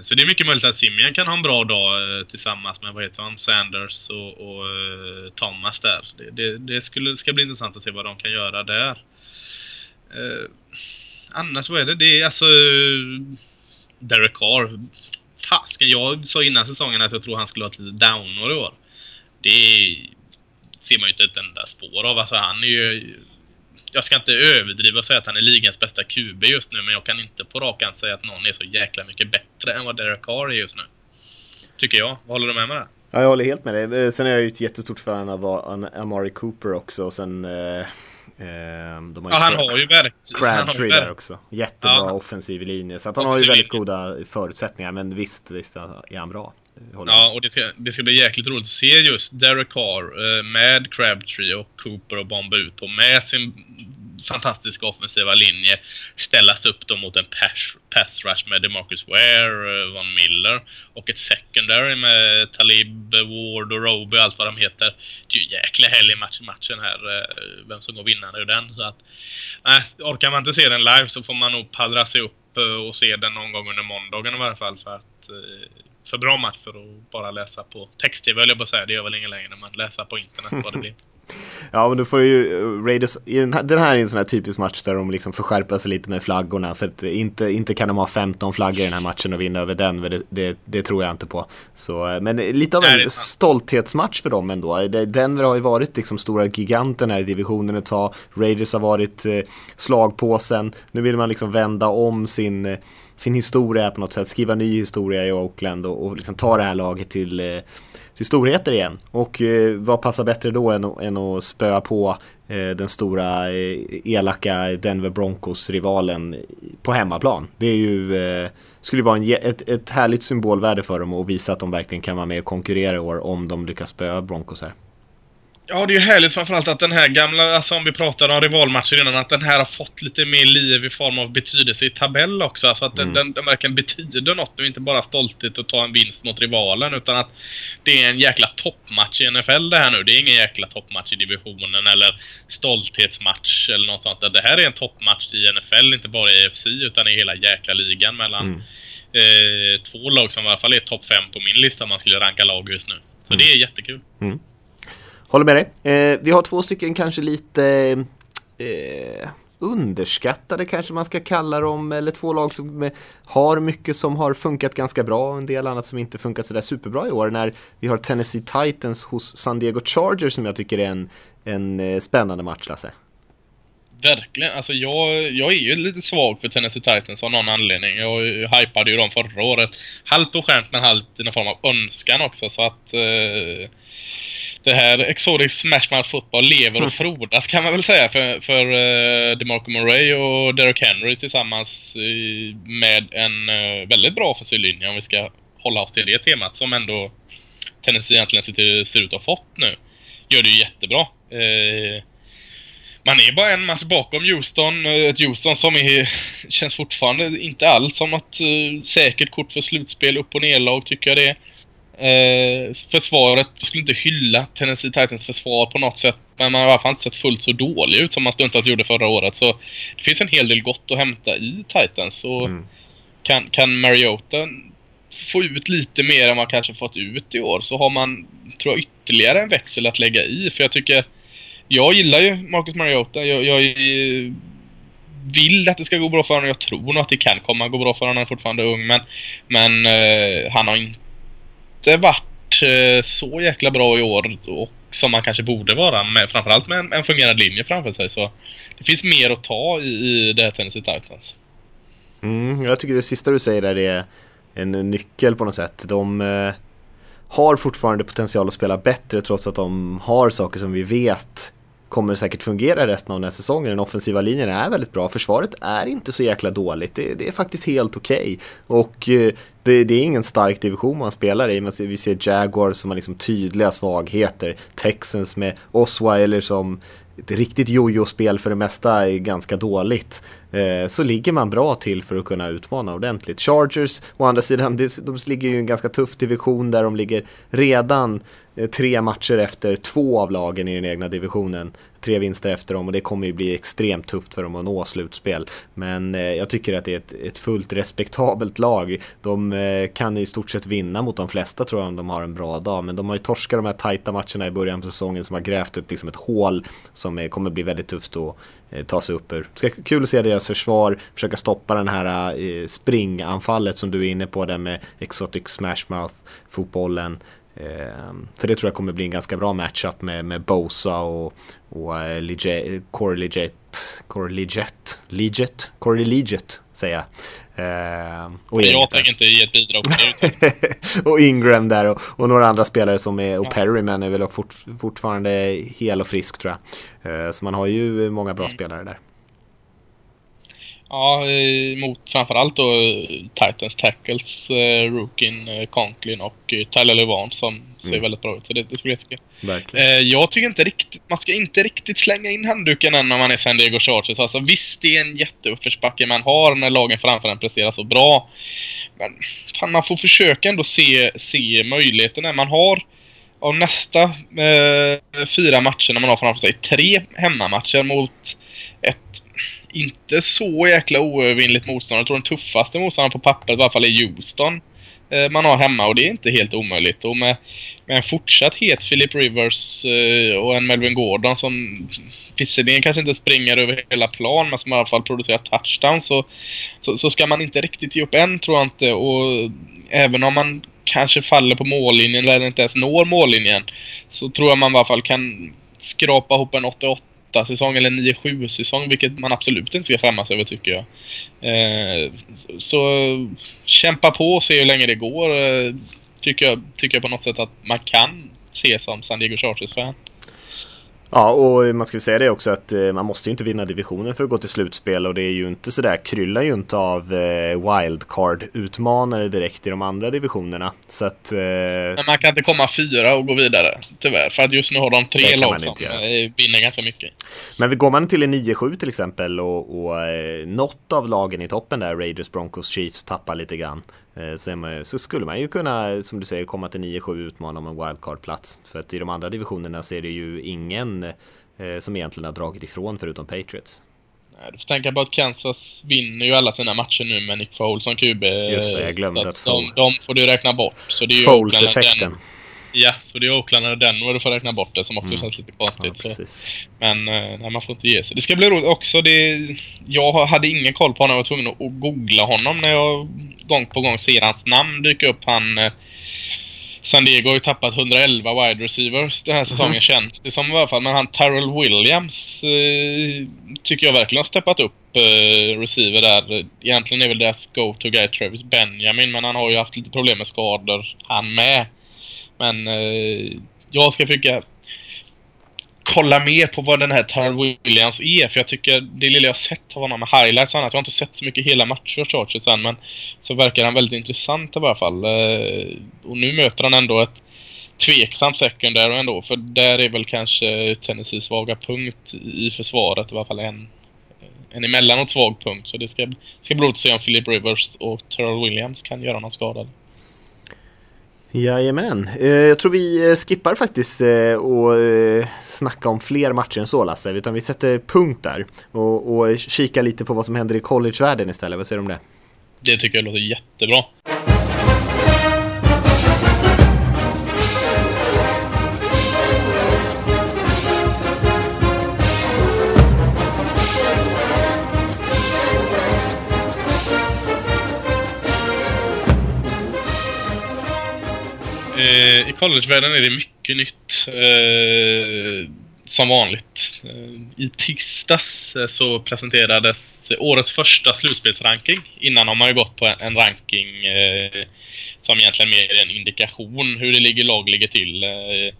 Eh, så det är mycket möjligt att Simian kan ha en bra dag eh, tillsammans med vad heter han, Sanders och, och eh, Thomas där. Det, det, det skulle, ska bli intressant att se vad de kan göra där. Eh, annars vad är det? Det är alltså Derek Carr. Fasken, jag sa innan säsongen att jag tror han skulle ha ett litet downår i år. Det ser man ju inte ett enda spår av. Alltså han är ju... Jag ska inte överdriva och säga att han är ligans bästa QB just nu, men jag kan inte på rak säga att någon är så jäkla mycket bättre än vad Derek Carr är just nu. Tycker jag. Håller du med mig där? Ja, jag håller helt med dig. Eh, sen är jag ju ett jättestort fan av Amari Cooper också. Och sen eh, Ehm, de har ja, han har ju verkligen... Crabtree där också. Jättebra ja. offensiv linje. Så att han offensiv har ju väldigt goda förutsättningar. Men visst, visst är han bra. Ja, och det ska, det ska bli jäkligt roligt att se just Derek Carr eh, med Crabtree och Cooper och bomba ut på med sin fantastiska offensiva linje ställas upp då mot en pass, pass rush med DeMarcus Ware, uh, Von Miller och ett secondary med Talib, Ward och Roby och allt vad de heter. Det är ju jäkla härlig match i matchen här, uh, vem som går vinnande ur den. Så att, uh, orkar man inte se den live så får man nog pallra sig upp och se den någon gång under måndagen i varje fall för att för bra match för att bara läsa på text-tv, jag på säga. Det gör väl ingen längre när man läser på internet vad det blir. Ja, men då får ju eh, Raiders, den här är en sån här typisk match där de liksom får skärpa sig lite med flaggorna. För att inte, inte kan de ha 15 flaggor i den här matchen och vinna över Denver, det, det, det tror jag inte på. Så, eh, men lite av en stolthetsmatch för dem ändå. Denver har ju varit liksom stora giganten här i divisionen ett tag. Raiders har varit eh, slagpåsen. Nu vill man liksom vända om sin, sin historia på något sätt, skriva ny historia i Oakland och, och liksom ta det här laget till eh, till storheter igen. Och eh, vad passar bättre då än, än att spöa på eh, den stora eh, elaka Denver Broncos-rivalen på hemmaplan. Det är ju, eh, skulle vara en, ett, ett härligt symbolvärde för dem och visa att de verkligen kan vara med och konkurrera i år om de lyckas spöa Broncos här. Ja, det är ju härligt framförallt att den här gamla, alltså om vi pratade om rivalmatcher innan, att den här har fått lite mer liv i form av betydelse i tabell också. Alltså att mm. den, den, verkligen betyder något nu, inte bara stolthet att ta en vinst mot rivalen, utan att det är en jäkla toppmatch i NFL det här nu. Det är ingen jäkla toppmatch i divisionen eller stolthetsmatch eller något sånt. Det här är en toppmatch i NFL, inte bara i AFC, utan i hela jäkla ligan mellan mm. eh, två lag som i alla fall är topp fem på min lista om man skulle ranka lag just nu. Så mm. det är jättekul. Mm. Håller med dig. Eh, vi har två stycken kanske lite eh, underskattade kanske man ska kalla dem. Eller två lag som eh, har mycket som har funkat ganska bra och en del annat som inte funkat sådär superbra i år. När vi har Tennessee Titans hos San Diego Chargers som jag tycker är en, en eh, spännande match Lasse. Verkligen. Alltså jag, jag är ju lite svag för Tennessee Titans av någon anledning. Jag hypade ju dem förra året. Halvt och skämt men halvt i någon form av önskan också. Så att... Eh, det här Exotic Smash Mouth Football lever och frodas kan man väl säga för, för uh, DeMarco Murray och Derek Henry tillsammans uh, med en uh, väldigt bra offensivlinje om vi ska hålla oss till det temat som ändå Tennessee egentligen ser, ser ut att ha fått nu. Gör det ju jättebra. Uh, man är bara en match bakom Houston. Ett Houston som är, känns fortfarande inte alls som något säkert kort för slutspel. Upp och nerlag tycker jag det är. Eh, försvaret skulle inte hylla Tennessee Titans försvar på något sätt. Men man har i alla fall inte sett fullt så dålig ut som man stundtals gjorde förra året. Så det finns en hel del gott att hämta i Titans. Och mm. kan, kan Mariota få ut lite mer än man kanske fått ut i år så har man, tror jag, ytterligare en växel att lägga i. För jag tycker... Jag gillar ju Marcus Mariota. Jag, jag vill att det ska gå bra för honom. Jag tror nog att det kan komma gå bra för honom. Han är fortfarande ung. Men, men uh, han har inte inte varit eh, så jäkla bra i år och som man kanske borde vara. Med, framförallt med en, en fungerande linje framför sig. Så det finns mer att ta i, i det här Tennessee Titans. Mm, jag tycker det sista du säger där är en nyckel på något sätt. De eh, har fortfarande potential att spela bättre trots att de har saker som vi vet kommer säkert fungera resten av den här säsongen. Den offensiva linjen är väldigt bra. Försvaret är inte så jäkla dåligt. Det, det är faktiskt helt okej. Okay. Och eh, det, det, är ingen stark division man spelar i. Man ser, vi ser Jaguars som har liksom tydliga svagheter. Texans med Osweiler som ett riktigt jojo-spel för det mesta är ganska dåligt. Eh, så ligger man bra till för att kunna utmana ordentligt. Chargers, å andra sidan, de ligger ju i en ganska tuff division där de ligger redan eh, tre matcher efter två av lagen i den egna divisionen tre vinster efter dem och det kommer ju bli extremt tufft för dem att nå slutspel. Men eh, jag tycker att det är ett, ett fullt respektabelt lag. De eh, kan i stort sett vinna mot de flesta tror jag om de har en bra dag. Men de har ju torskat de här tajta matcherna i början på säsongen som har grävt ett, liksom ett hål som eh, kommer bli väldigt tufft att eh, ta sig upp ur. Ska kul att se deras försvar försöka stoppa den här eh, springanfallet som du är inne på där med Exotic Smashmouth fotbollen. Ehm, för det tror jag kommer bli en ganska bra matchup med, med Bosa och, och uh, Liget, Corey säger jag. Uh, och jag tänker inte ge ett bidrag och Ingram där och, och, några andra spelare som är, och ja. Perryman är väl fort, fortfarande hel och frisk tror jag. Uh, så man har ju många bra mm. spelare där. Ja, mot framförallt då Titans tackles, eh, Rookin, eh, Conklin och eh, Tyler Levan som ser mm. väldigt bra ut. Så det, det skulle jag tycka. Verkligen. Eh, jag tycker inte riktigt, man ska inte riktigt slänga in handduken än när man är San Diego Chargers. Alltså visst, det är en jätteuppförsbacke man har när lagen framför en presterar så bra. Men fan, man får försöka ändå se, se möjligheterna. Man har av nästa eh, fyra matcher när man har framför sig tre hemmamatcher mot inte så jäkla oövervinnligt motstånd. Jag tror den tuffaste motståndaren på pappret i alla fall är Houston. Eh, man har hemma och det är inte helt omöjligt. Och med, med en fortsatt het Philip Rivers eh, och en Melvin Gordon som visserligen kanske inte springer över hela plan men som i alla fall producerar touchdowns så, så, så, ska man inte riktigt ge upp än tror jag inte. Och även om man kanske faller på mållinjen eller inte ens når mållinjen så tror jag man i alla fall kan skrapa ihop en 88 säsong eller 9-7 säsong vilket man absolut inte ska skämmas över tycker jag. Eh, så kämpa på och se hur länge det går. Eh, tycker, jag, tycker jag på något sätt att man kan se som San Diego Chargers-fan. Ja, och man ska väl säga det också att eh, man måste ju inte vinna divisionen för att gå till slutspel och det är ju inte sådär, kryllar ju inte av eh, wildcard-utmanare direkt i de andra divisionerna. Så att... Eh... Men man kan inte komma fyra och gå vidare, tyvärr. För att just nu har de tre lag som vinner ganska mycket. Men går man till en 9-7 till exempel och, och något av lagen i toppen där, Raiders, Broncos, Chiefs, tappar lite grann. Eh, så, skulle man ju kunna, som du säger, komma till 9-7 och utmana om en wildcard-plats. För att i de andra divisionerna så är det ju ingen eh, som egentligen har dragit ifrån förutom Patriots. Nej, du får tänka på att Kansas vinner ju alla sina matcher nu med Nick Foles som QB. Just det, jag glömde att, att de, de får du räkna bort. Foles-effekten. Ja, så det är Oakland och Denver du får räkna bort det som också mm. känns lite konstigt. Ja, men eh, nej, man får inte ge sig. Det ska bli roligt också. Det, jag hade ingen koll på honom. Jag var tvungen att googla honom när jag gång på gång ser hans namn dyka upp. Han... Eh, San Diego har ju tappat 111 wide receivers den här säsongen mm. känns det som i alla fall. Men han Tyrell Williams eh, tycker jag verkligen har steppat upp eh, receiver där. Egentligen är väl deras go-to guy Travis Benjamin men han har ju haft lite problem med skador han med. Men eh, jag ska försöka kolla mer på vad den här Tyrell Williams är. För jag tycker det lilla jag sett av honom med highlights och annat. Jag har inte sett så mycket hela matcher av Chargers än. Men så verkar han väldigt intressant i alla fall. Eh, och nu möter han ändå ett tveksamt secondary ändå. För där är väl kanske Tennessees svaga punkt i försvaret. I alla fall en, en emellanåt svag punkt. Så det ska, ska bli roligt att se om Philip Rivers och Terrell Williams kan göra någon skada. Jajamän, eh, jag tror vi eh, skippar faktiskt eh, och snacka om fler matcher än så Lasse, utan vi sätter punkt där och, och kika lite på vad som händer i collegevärlden istället. Vad säger du om det? Det tycker jag låter jättebra. Eh, I collegevärlden är det mycket nytt. Eh, som vanligt. Eh, I tisdags eh, så presenterades årets första slutspelsranking. Innan har man ju gått på en, en ranking eh, som egentligen mer är en indikation hur det ligger lag ligger till. Eh,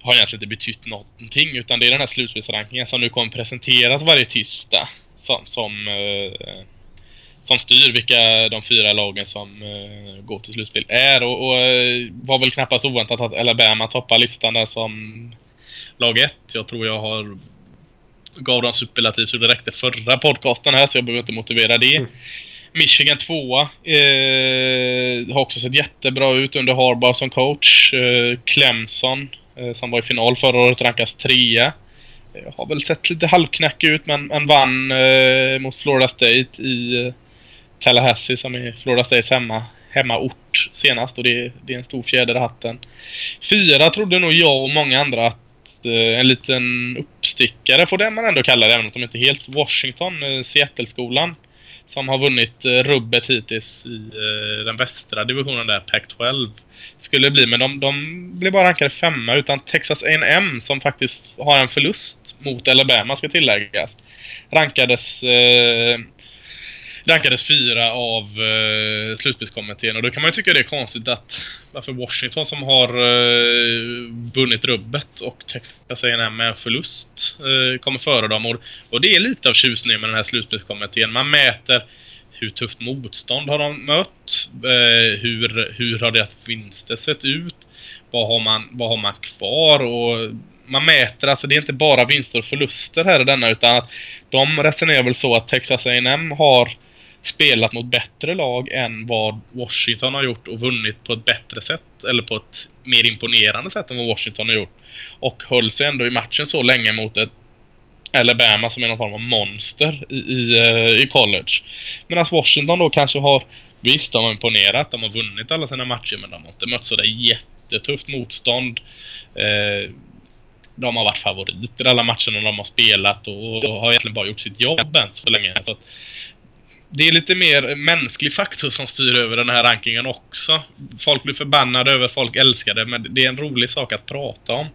har egentligen inte betytt någonting utan det är den här slutspelsrankingen som nu kommer presenteras varje tisdag. Som, som eh, som styr vilka de fyra lagen som uh, går till slutspel är. Och, och uh, var väl knappast oväntat att Alabama toppar listan där som lag 1. Jag tror jag har gav dem superlativ så det räckte förra podcasten här så jag behöver inte motivera det. Mm. Michigan 2 eh, har också sett jättebra ut under Harbaugh som coach. Eh, Clemson eh, som var i final förra året rankas trea. Eh, har väl sett lite halvknackig ut men, men vann eh, mot Florida State i Tallahassee som är Florida States hemma, hemmaort senast och det, det är en stor fjäder i hatten. Fyra trodde nog jag och många andra att eh, en liten uppstickare får det man ändå kalla det, även om de inte är helt Washington, eh, Seattle-skolan som har vunnit eh, rubbet hittills i eh, den västra divisionen där, Pac-12 skulle bli. Men de, de blev bara rankade femma utan Texas A&M som faktiskt har en förlust mot Alabama ska tilläggas. Rankades eh, rankades fyra av eh, slutspelskommittén och då kan man ju tycka det är konstigt att varför Washington som har eh, vunnit rubbet och Texas A&M med en förlust eh, kommer före dem och, och det är lite av tjusningen med den här slutspelskommittén. Man mäter hur tufft motstånd har de mött? Eh, hur, hur har deras vinster sett ut? Vad har man, vad har man kvar? Och man mäter, alltså det är inte bara vinster och förluster här i denna utan att de resonerar väl så att Texas A&M har spelat mot bättre lag än vad Washington har gjort och vunnit på ett bättre sätt. Eller på ett mer imponerande sätt än vad Washington har gjort. Och höll sig ändå i matchen så länge mot ett Alabama som är någon form av monster i, i, eh, i college. Medan Washington då kanske har Visst, de har imponerat. De har vunnit alla sina matcher men de har inte mött sådär jättetufft motstånd. Eh, de har varit favoriter i alla matcherna de har spelat och, har egentligen bara gjort sitt jobb än så länge. Så att, det är lite mer mänsklig faktor som styr över den här rankingen också. Folk blir förbannade över, folk älskar det, men det är en rolig sak att prata om.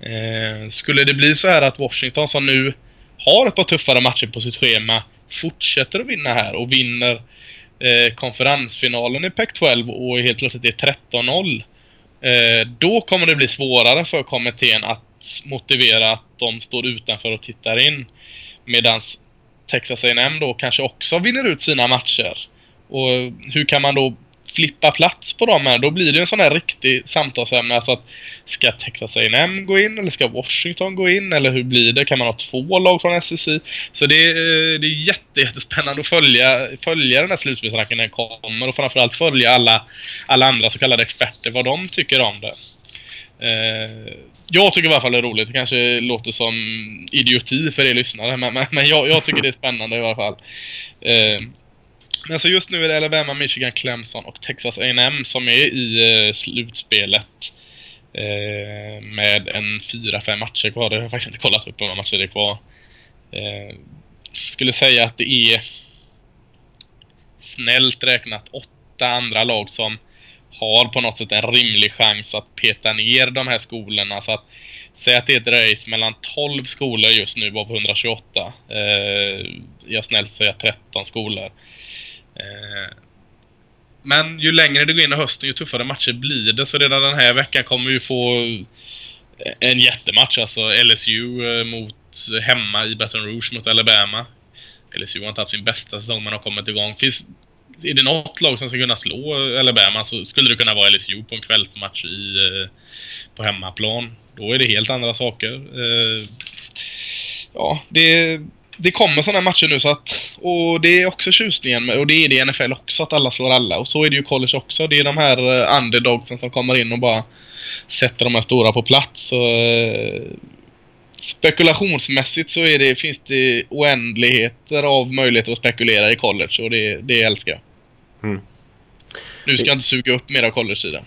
Eh, skulle det bli så här att Washington som nu har ett par tuffare matcher på sitt schema fortsätter att vinna här och vinner eh, konferensfinalen i Pac-12 och helt plötsligt är 13-0. Eh, då kommer det bli svårare för kommittén att motivera att de står utanför och tittar in. Medan Texas A&M då kanske också vinner ut sina matcher. Och hur kan man då flippa plats på dem här? Då blir det en sån här riktig samtalsämne. Alltså att ska Texas A&M gå in eller ska Washington gå in? Eller hur blir det? Kan man ha två lag från SEC? Så det, är, det är jätte, jättespännande att följa, följa den här slutspelsrankingen när den kommer och framförallt följa alla, alla andra så kallade experter, vad de tycker om det. Eh, jag tycker i alla fall det är roligt. Det kanske låter som idioti för er lyssnare, men, men, men jag, jag, tycker det är spännande i alla fall. Eh, men så just nu är det Alabama, Michigan, Clemson och Texas A&M som är i eh, slutspelet. Eh, med en fyra, fem matcher kvar. Det har jag faktiskt inte kollat upp hur många matcher det är kvar. Eh, skulle säga att det är snällt räknat åtta andra lag som har på något sätt en rimlig chans att peta ner de här skolorna. Så att, säg att det är ett race mellan 12 skolor just nu av 128. Eh, jag snällt säga 13 skolor. Eh, men ju längre det går in i hösten ju tuffare matcher blir det. Så redan den här veckan kommer vi få en jättematch. Alltså LSU eh, mot hemma i Baton Rouge mot Alabama. LSU har inte haft sin bästa säsong men har kommit igång. Finns, är det något lag som ska kunna slå Alabama så skulle det kunna vara LSU på en kvällsmatch i, eh, på hemmaplan. Då är det helt andra saker. Eh, ja, det, det kommer sådana matcher nu så att... Och det är också tjusningen och det är det i NFL också att alla slår alla. Och så är det ju college också. Det är de här eh, underdogsen som kommer in och bara sätter de här stora på plats. Så, spekulationsmässigt så är det, finns det oändligheter av möjligheter att spekulera i college och det, det älskar jag. Mm. Nu ska jag inte suga upp mer av college-sidan.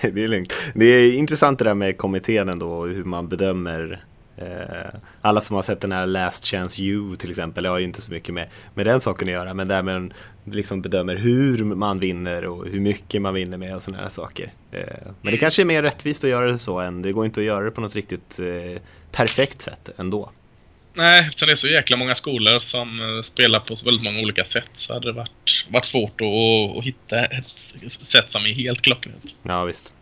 det är lugnt. Det är intressant det där med kommittén ändå och hur man bedömer Eh, alla som har sett den här Last Chance You till exempel, det har ju inte så mycket med, med den saken att göra, men där man liksom bedömer hur man vinner och hur mycket man vinner med och sådana här saker. Eh, men det mm. kanske är mer rättvist att göra det så än, det går inte att göra det på något riktigt eh, perfekt sätt ändå. Nej, eftersom det är så jäkla många skolor som eh, spelar på så väldigt många olika sätt så hade det varit, varit svårt att, att hitta ett sätt som är helt klockrent. Ja, visst.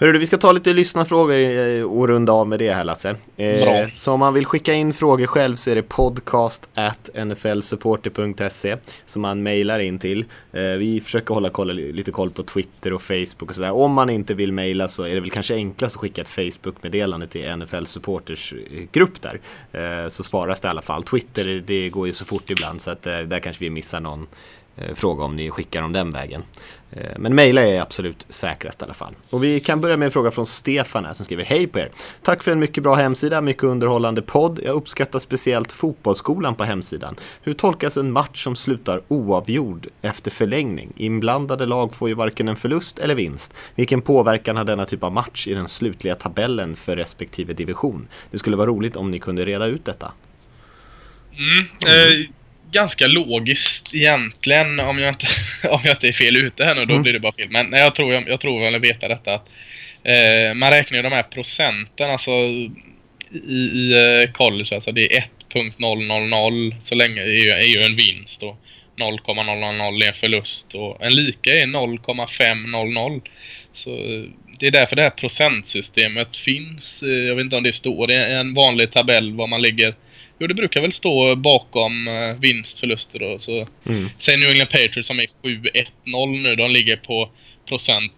Hörru, vi ska ta lite lyssnarfrågor eh, och runda av med det här Lasse. Eh, så om man vill skicka in frågor själv så är det podcast at nflsupporter.se som man mejlar in till. Eh, vi försöker hålla koll, lite koll på Twitter och Facebook och sådär. Om man inte vill mejla så är det väl kanske enklast att skicka ett Facebook-meddelande till NFL Supporters eh, grupp där. Eh, så sparas det i alla fall. Twitter, det går ju så fort ibland så att eh, där kanske vi missar någon Eh, fråga om ni skickar dem den vägen. Eh, men mejla är absolut säkrast i alla fall. Och vi kan börja med en fråga från Stefan här som skriver Hej på er! Tack för en mycket bra hemsida, mycket underhållande podd. Jag uppskattar speciellt fotbollsskolan på hemsidan. Hur tolkas en match som slutar oavgjord efter förlängning? Inblandade lag får ju varken en förlust eller vinst. Vilken påverkan har denna typ av match i den slutliga tabellen för respektive division? Det skulle vara roligt om ni kunde reda ut detta. Mm, eh ganska logiskt egentligen om jag inte, om jag inte är fel ute här nu. Då mm. blir det bara fel. Men nej, jag tror, jag, jag tror väl veta detta att eh, man räknar ju de här procenten alltså i, i eh, college. Alltså det är 1.000 så länge är ju, är ju en vinst och 0,000 är en förlust och en lika är 0,500. Så det är därför det här procentsystemet finns. Jag vet inte om det står i en vanlig tabell var man ligger Jo, det brukar väl stå bakom uh, vinstförluster och så. Mm. Sen New England Patriots som är 7-1-0 nu. De ligger på procent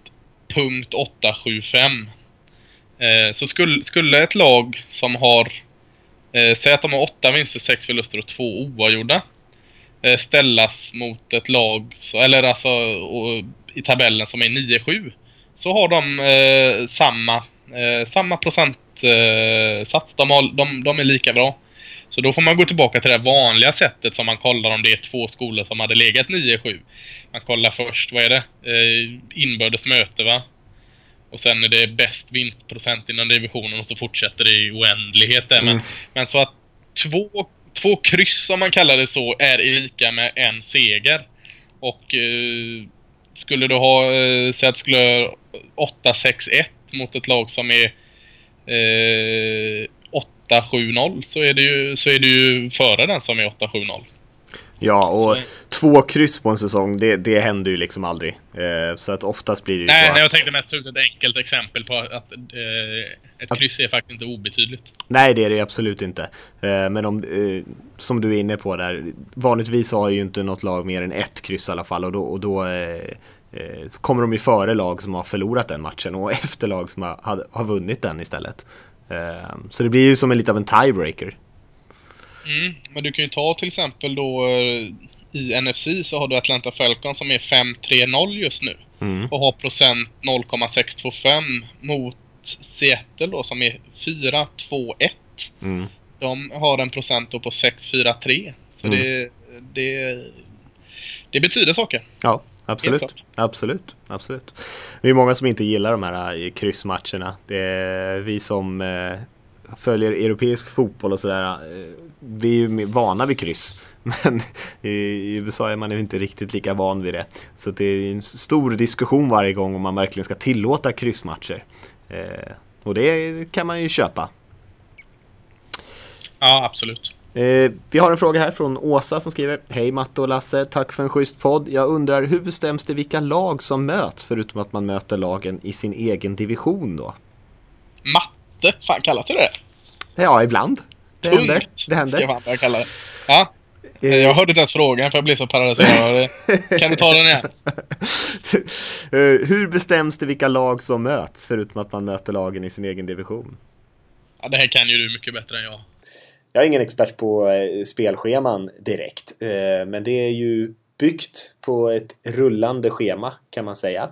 punkt 875. Eh, så skulle, skulle ett lag som har, eh, säg att de har 8 vinster, 6 förluster och 2 oavgjorda. Eh, ställas mot ett lag, eller alltså och, i tabellen som är 9-7. Så har de eh, samma, eh, samma procentsats. de, de, de är lika bra. Så då får man gå tillbaka till det vanliga sättet som man kollar om det är två skolor som hade legat 9-7. Man kollar först, vad är det? Eh, inbördes möte va? Och sen är det bäst vinstprocent inom divisionen och så fortsätter det i oändlighet där. Mm. Men, men så att två, två kryss om man kallar det så är lika med en seger. Och eh, skulle du ha, eh, säg att skulle 8-6-1 mot ett lag som är eh, 8-7-0 så är det ju, så är det ju före den som är 8-7-0. Ja, och så... två kryss på en säsong, det, det händer ju liksom aldrig. Eh, så att oftast blir det ju nej, så Nej, att... jag tänkte mest ta ut ett enkelt exempel på att eh, ett kryss är faktiskt inte obetydligt. Nej, det är det absolut inte. Eh, men om, eh, som du är inne på där, vanligtvis har ju inte något lag mer än ett kryss i alla fall och då, och då eh, eh, kommer de ju före lag som har förlorat den matchen och efter lag som har, har vunnit den istället. Ehm, så det blir ju som en lite av en tiebreaker. Mm, men du kan ju ta till exempel då eh, i NFC så har du Atlanta Falcons som är 5-3-0 just nu. Mm. Och har procent 0,625 mot Seattle då som är 4-2-1. Mm. De har en procent då på 6-4-3. Så mm. det, det, det betyder saker. Ja. Absolut, absolut, absolut. Det är många som inte gillar de här eh, kryssmatcherna. Det är vi som eh, följer europeisk fotboll och sådär. Eh, vi är ju vana vid kryss. Men i USA är man inte riktigt lika van vid det. Så det är en stor diskussion varje gång om man verkligen ska tillåta kryssmatcher. Och det kan man ju köpa. Ja, absolut. Eh, vi har en fråga här från Åsa som skriver Hej Matte och Lasse, tack för en schysst podd. Jag undrar hur bestäms det vilka lag som möts förutom att man möter lagen i sin egen division då? Matte? Fan, kallas det det? Ja, ibland. Det Tungt. händer. Det händer. ska fan jag kalla det. Ja. Eh, Jag hörde inte ens frågan för jag blev så paralyserad. kan du ta den igen? Eh, Hur bestäms det vilka lag som möts, förutom att man möter lagen i sin egen division? Ja, det här kan ju du mycket bättre än jag. Jag är ingen expert på eh, spelscheman direkt, eh, men det är ju byggt på ett rullande schema kan man säga.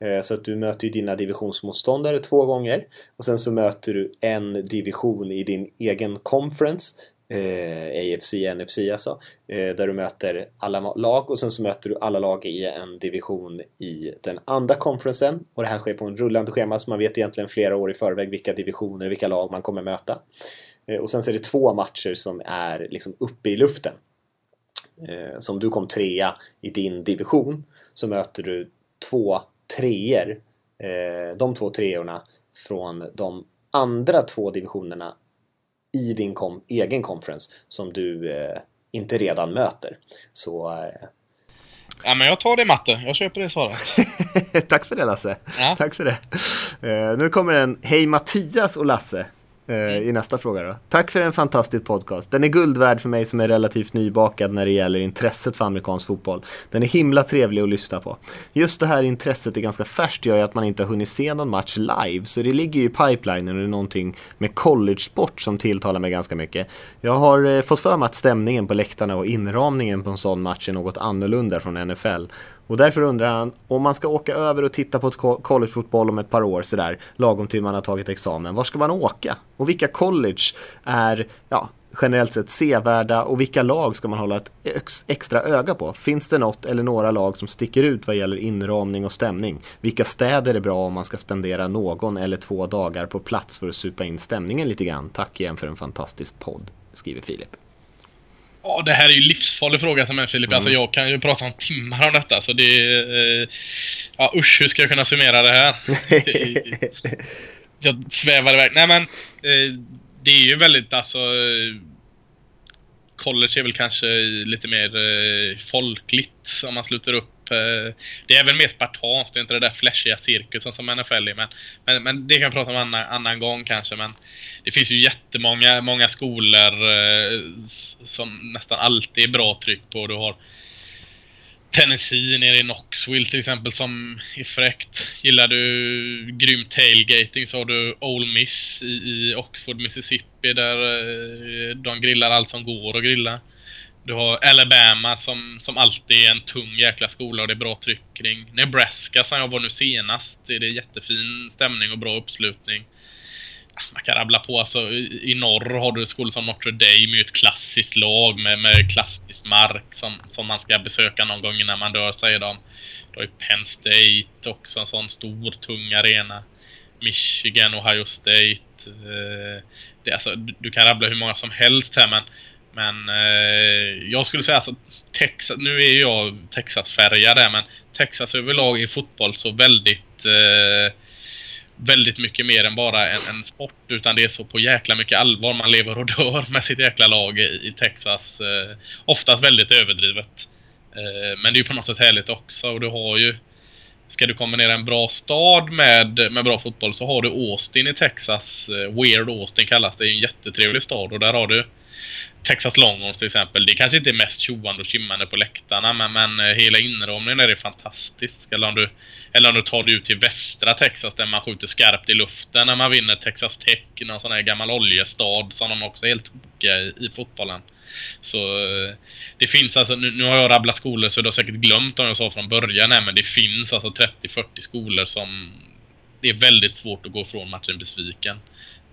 Eh, så att du möter ju dina divisionsmotståndare två gånger och sen så möter du en division i din egen conference eh, AFC, NFC alltså, eh, där du möter alla lag och sen så möter du alla lag i en division i den andra konferensen. och det här sker på en rullande schema så man vet egentligen flera år i förväg vilka divisioner, vilka lag man kommer möta. Eh, Och sen så är det två matcher som är liksom uppe i luften. Eh, Så om du kom trea i din division så möter du två treor. eh, De två treorna från de andra två divisionerna i din kom- egen conference som du inte redan möter. Så Ja, men jag tar det matte. Jag köper det svaret. Tack för det Lasse. Ja. Tack för det. Nu kommer en Hej Mattias och Lasse. Eh, I nästa fråga då. Tack för en fantastisk podcast. Den är guld värd för mig som är relativt nybakad när det gäller intresset för amerikansk fotboll. Den är himla trevlig att lyssna på. Just det här intresset är ganska färskt gör ju att man inte har hunnit se någon match live. Så det ligger ju i pipelinen och det är någonting med college-sport som tilltalar mig ganska mycket. Jag har eh, fått för mig att stämningen på läktarna och inramningen på en sån match är något annorlunda från NFL. Och därför undrar han om man ska åka över och titta på ett collegefotboll om ett par år sådär, lagom till man har tagit examen. Var ska man åka? Och vilka college är, ja, generellt sett sevärda och vilka lag ska man hålla ett ex- extra öga på? Finns det något eller några lag som sticker ut vad gäller inramning och stämning? Vilka städer är bra om man ska spendera någon eller två dagar på plats för att supa in stämningen lite grann? Tack igen för en fantastisk podd, skriver Filip. Ja, det här är ju livsfarlig fråga till mig Filip. Alltså jag kan ju prata om timmar om detta. Så det är... eh, Ja usch, hur ska jag kunna summera det här? jag svävar iväg. Nej men, eh, det är ju väldigt alltså... College är väl kanske lite mer eh, folkligt om man sluter upp. Det är väl mer spartanskt, det är inte det där flashiga cirkusen som NFL är. Men, men, men det kan vi prata om annan, annan gång kanske. Men det finns ju jättemånga många skolor eh, som nästan alltid är bra tryck på. Du har Tennessee nere i Knoxville till exempel som är fräckt. Gillar du grym tailgating så har du Ole Miss i, i Oxford, Mississippi där eh, de grillar allt som går att grilla. Du har Alabama som, som alltid är en tung jäkla skola och det är bra tryck kring. Nebraska som jag var nu senast. Det är det jättefin stämning och bra uppslutning. Ah, man kan rabbla på. Alltså, i, I norr har du skolor som Notre Dame ett klassiskt lag med, med klassisk mark som, som man ska besöka någon gång innan man dör, säger de. Du har ju Penn State också, en sån stor, tung arena. Michigan, Ohio State. Eh, det, alltså, du, du kan rabbla hur många som helst här men men eh, jag skulle säga alltså Texas, nu är ju jag Texas-färgad där men Texas överlag i fotboll så väldigt eh, väldigt mycket mer än bara en, en sport utan det är så på jäkla mycket allvar man lever och dör med sitt jäkla lag i, i Texas. Eh, oftast väldigt överdrivet. Eh, men det är ju på något sätt härligt också och du har ju Ska du kombinera en bra stad med, med bra fotboll så har du Austin i Texas. Eh, Weird Austin kallas det. Det är en jättetrevlig stad och där har du Texas Longhorns till exempel. Det kanske inte är mest tjoande och kimmande på läktarna men, men eh, hela inramningen är det fantastisk. Eller om, du, eller om du tar dig ut till västra Texas där man skjuter skarpt i luften när man vinner Texas Tech. Någon sån här gammal oljestad som de också är helt tokiga i, i fotbollen. Så eh, det finns alltså, nu, nu har jag rabblat skolor så du har säkert glömt om jag sa från början här, men det finns alltså 30-40 skolor som det är väldigt svårt att gå från matchen besviken.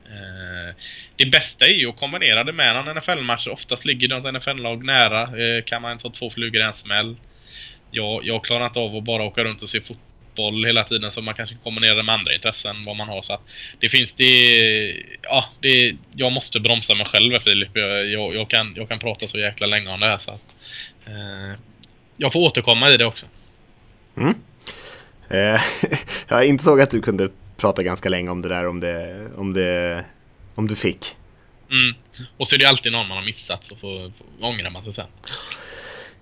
Eh, det bästa är ju att kombinera det med någon NFL-match. Oftast ligger något NFL-lag nära. Eh, kan man ta två flugor i en smäll. Jag, jag klarar inte av att bara åka runt och se fotboll hela tiden så man kanske kombinerar det med andra intressen vad man har. Så att det finns det... Ja, det, jag måste bromsa mig själv här, Filip. Jag, jag, jag, kan, jag kan prata så jäkla länge om det här så att... Eh, jag får återkomma i det också. Mm. Eh, jag insåg att du kunde prata ganska länge om det där om det, om det, om du fick. Mm. Och så är det alltid någon man har missat så får, får ångrar man sig sen.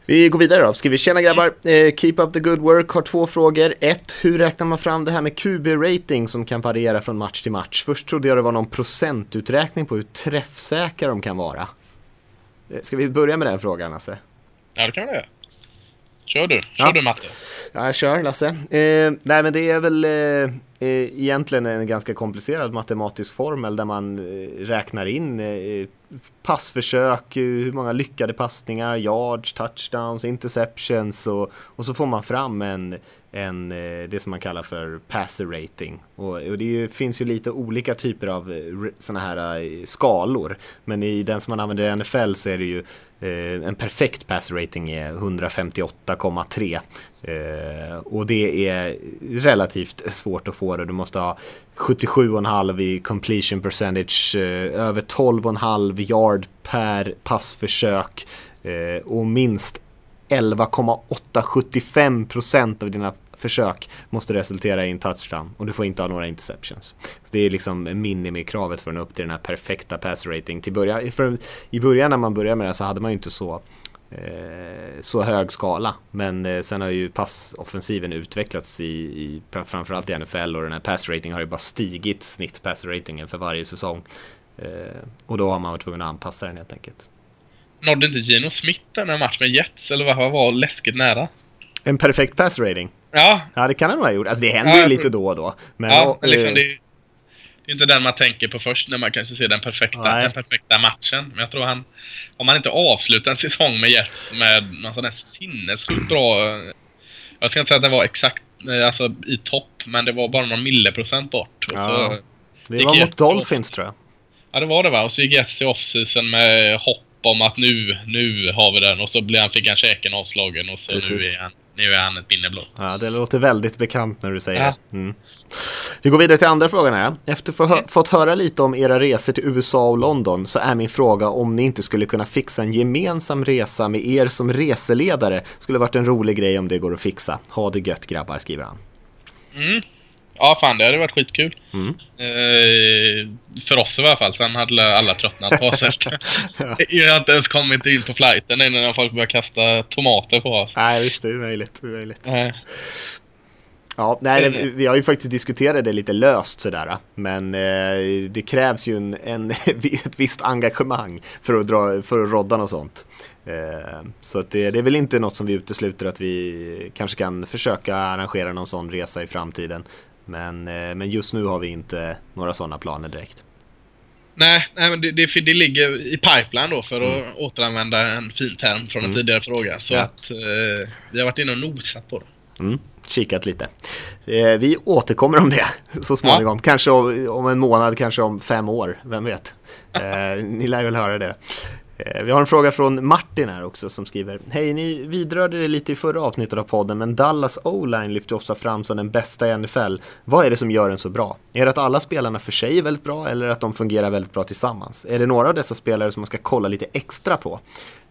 Vi går vidare då. Skriver tjena grabbar, eh, keep up the good work. Har två frågor. Ett, hur räknar man fram det här med QB-rating som kan variera från match till match? Först trodde jag det var någon procentuträkning på hur träffsäkra de kan vara. Eh, Ska vi börja med den frågan Lasse? Ja, det kan vi göra. Kör du. Kör Ja. du Matte. Ja, jag kör Lasse. Eh, nej men det är väl eh, Eh, egentligen en ganska komplicerad matematisk formel där man eh, räknar in eh, passförsök, hur många lyckade passningar, yards, touchdowns, interceptions och, och så får man fram en, en, det som man kallar för passer rating. Och, och det ju, finns ju lite olika typer av sådana här skalor. Men i den som man använder i NFL så är det ju en perfekt pass rating är 158,3. Och det är relativt svårt att få det. Du måste ha 77,5 i completion percentage, eh, över 12,5 yard per passförsök eh, och minst 11,875% av dina försök måste resultera i en touchdown och du får inte ha några interceptions. Så det är liksom minimikravet för att nå upp till den här perfekta pass rating. Till början, för I början när man började med det så hade man ju inte så så hög skala. Men eh, sen har ju passoffensiven utvecklats i, i framförallt i NFL och den här pass rating har ju bara stigit snitt pass ratingen för varje säsong. Eh, och då har man varit tvungen att anpassa den helt enkelt. Nådde inte Gino Smith den här matchen med Jets? Eller vad var läskigt nära? En perfekt pass rating? Ja, Ja, det kan han nog ha gjort. Alltså det händer ju lite då och då. Men, ja och, liksom eh, det, är- inte den man tänker på först när man kanske ser den perfekta, Nej. den perfekta matchen. Men jag tror han, om man inte avslutar en säsong med Jets med någon sån här sinnessjukt bra... Jag ska inte säga att den var exakt eh, alltså, i topp, men det var bara någon milliprocent bort. Och Ja. Det var mot Dolphins tror jag. Ja, det var det va. Och så gick Jets till offseason med hopp om att nu, nu har vi den. Och så blev han, fick han käken avslagen och så nu Precis. är, han, nu är han ett minne blott. Ja, det låter väldigt bekant när du säger Ja. det. Mm. Vi går vidare till andra frågan här. Efter att få hö- fått höra lite om era resor till USA och London så är min fråga om ni inte skulle kunna fixa en gemensam resa med er som reseledare. Skulle varit en rolig grej om det går att fixa. Ha det gött grabbar, skriver han. Mm. Ja, fan det hade varit skitkul. Mm. Eh, för oss i alla fall. Sen hade alla tröttnat på oss efter. Jag har inte ens kommit in på flighten när folk börjar kasta tomater på oss. Nej, visst, det är möjligt. Det är möjligt. Eh, Ja, nej, det, vi har ju faktiskt diskuterat det lite löst sådär. Men eh, det krävs ju en, en, ett visst engagemang för att, dra, för att rodda något sånt. Eh, så att det, det är väl inte något som vi utesluter att vi kanske kan försöka arrangera någon sån resa i framtiden. Men, eh, men just nu har vi inte några sådana planer direkt. nej, nej, men det, det, det ligger i pipeline då för att återanvända en fin term från en tidigare fråga. Så Ja. att eh, vi har varit inne och nosat på det. Mm, kikat lite. Eh, vi återkommer om det så småningom. Kanske om, om en månad, kanske om fem år. Vem vet? Eh, ni lär väl höra det. Eh, vi har en fråga från Martin här också som skriver Hej, ni vidrörde det lite i förra avsnittet av podden men Dallas O-line lyfter ofta fram som den bästa i NFL. Vad är det som gör den så bra? Är det att alla spelarna för sig är väldigt bra eller att de fungerar väldigt bra tillsammans? Är det några av dessa spelare som man ska kolla lite extra på?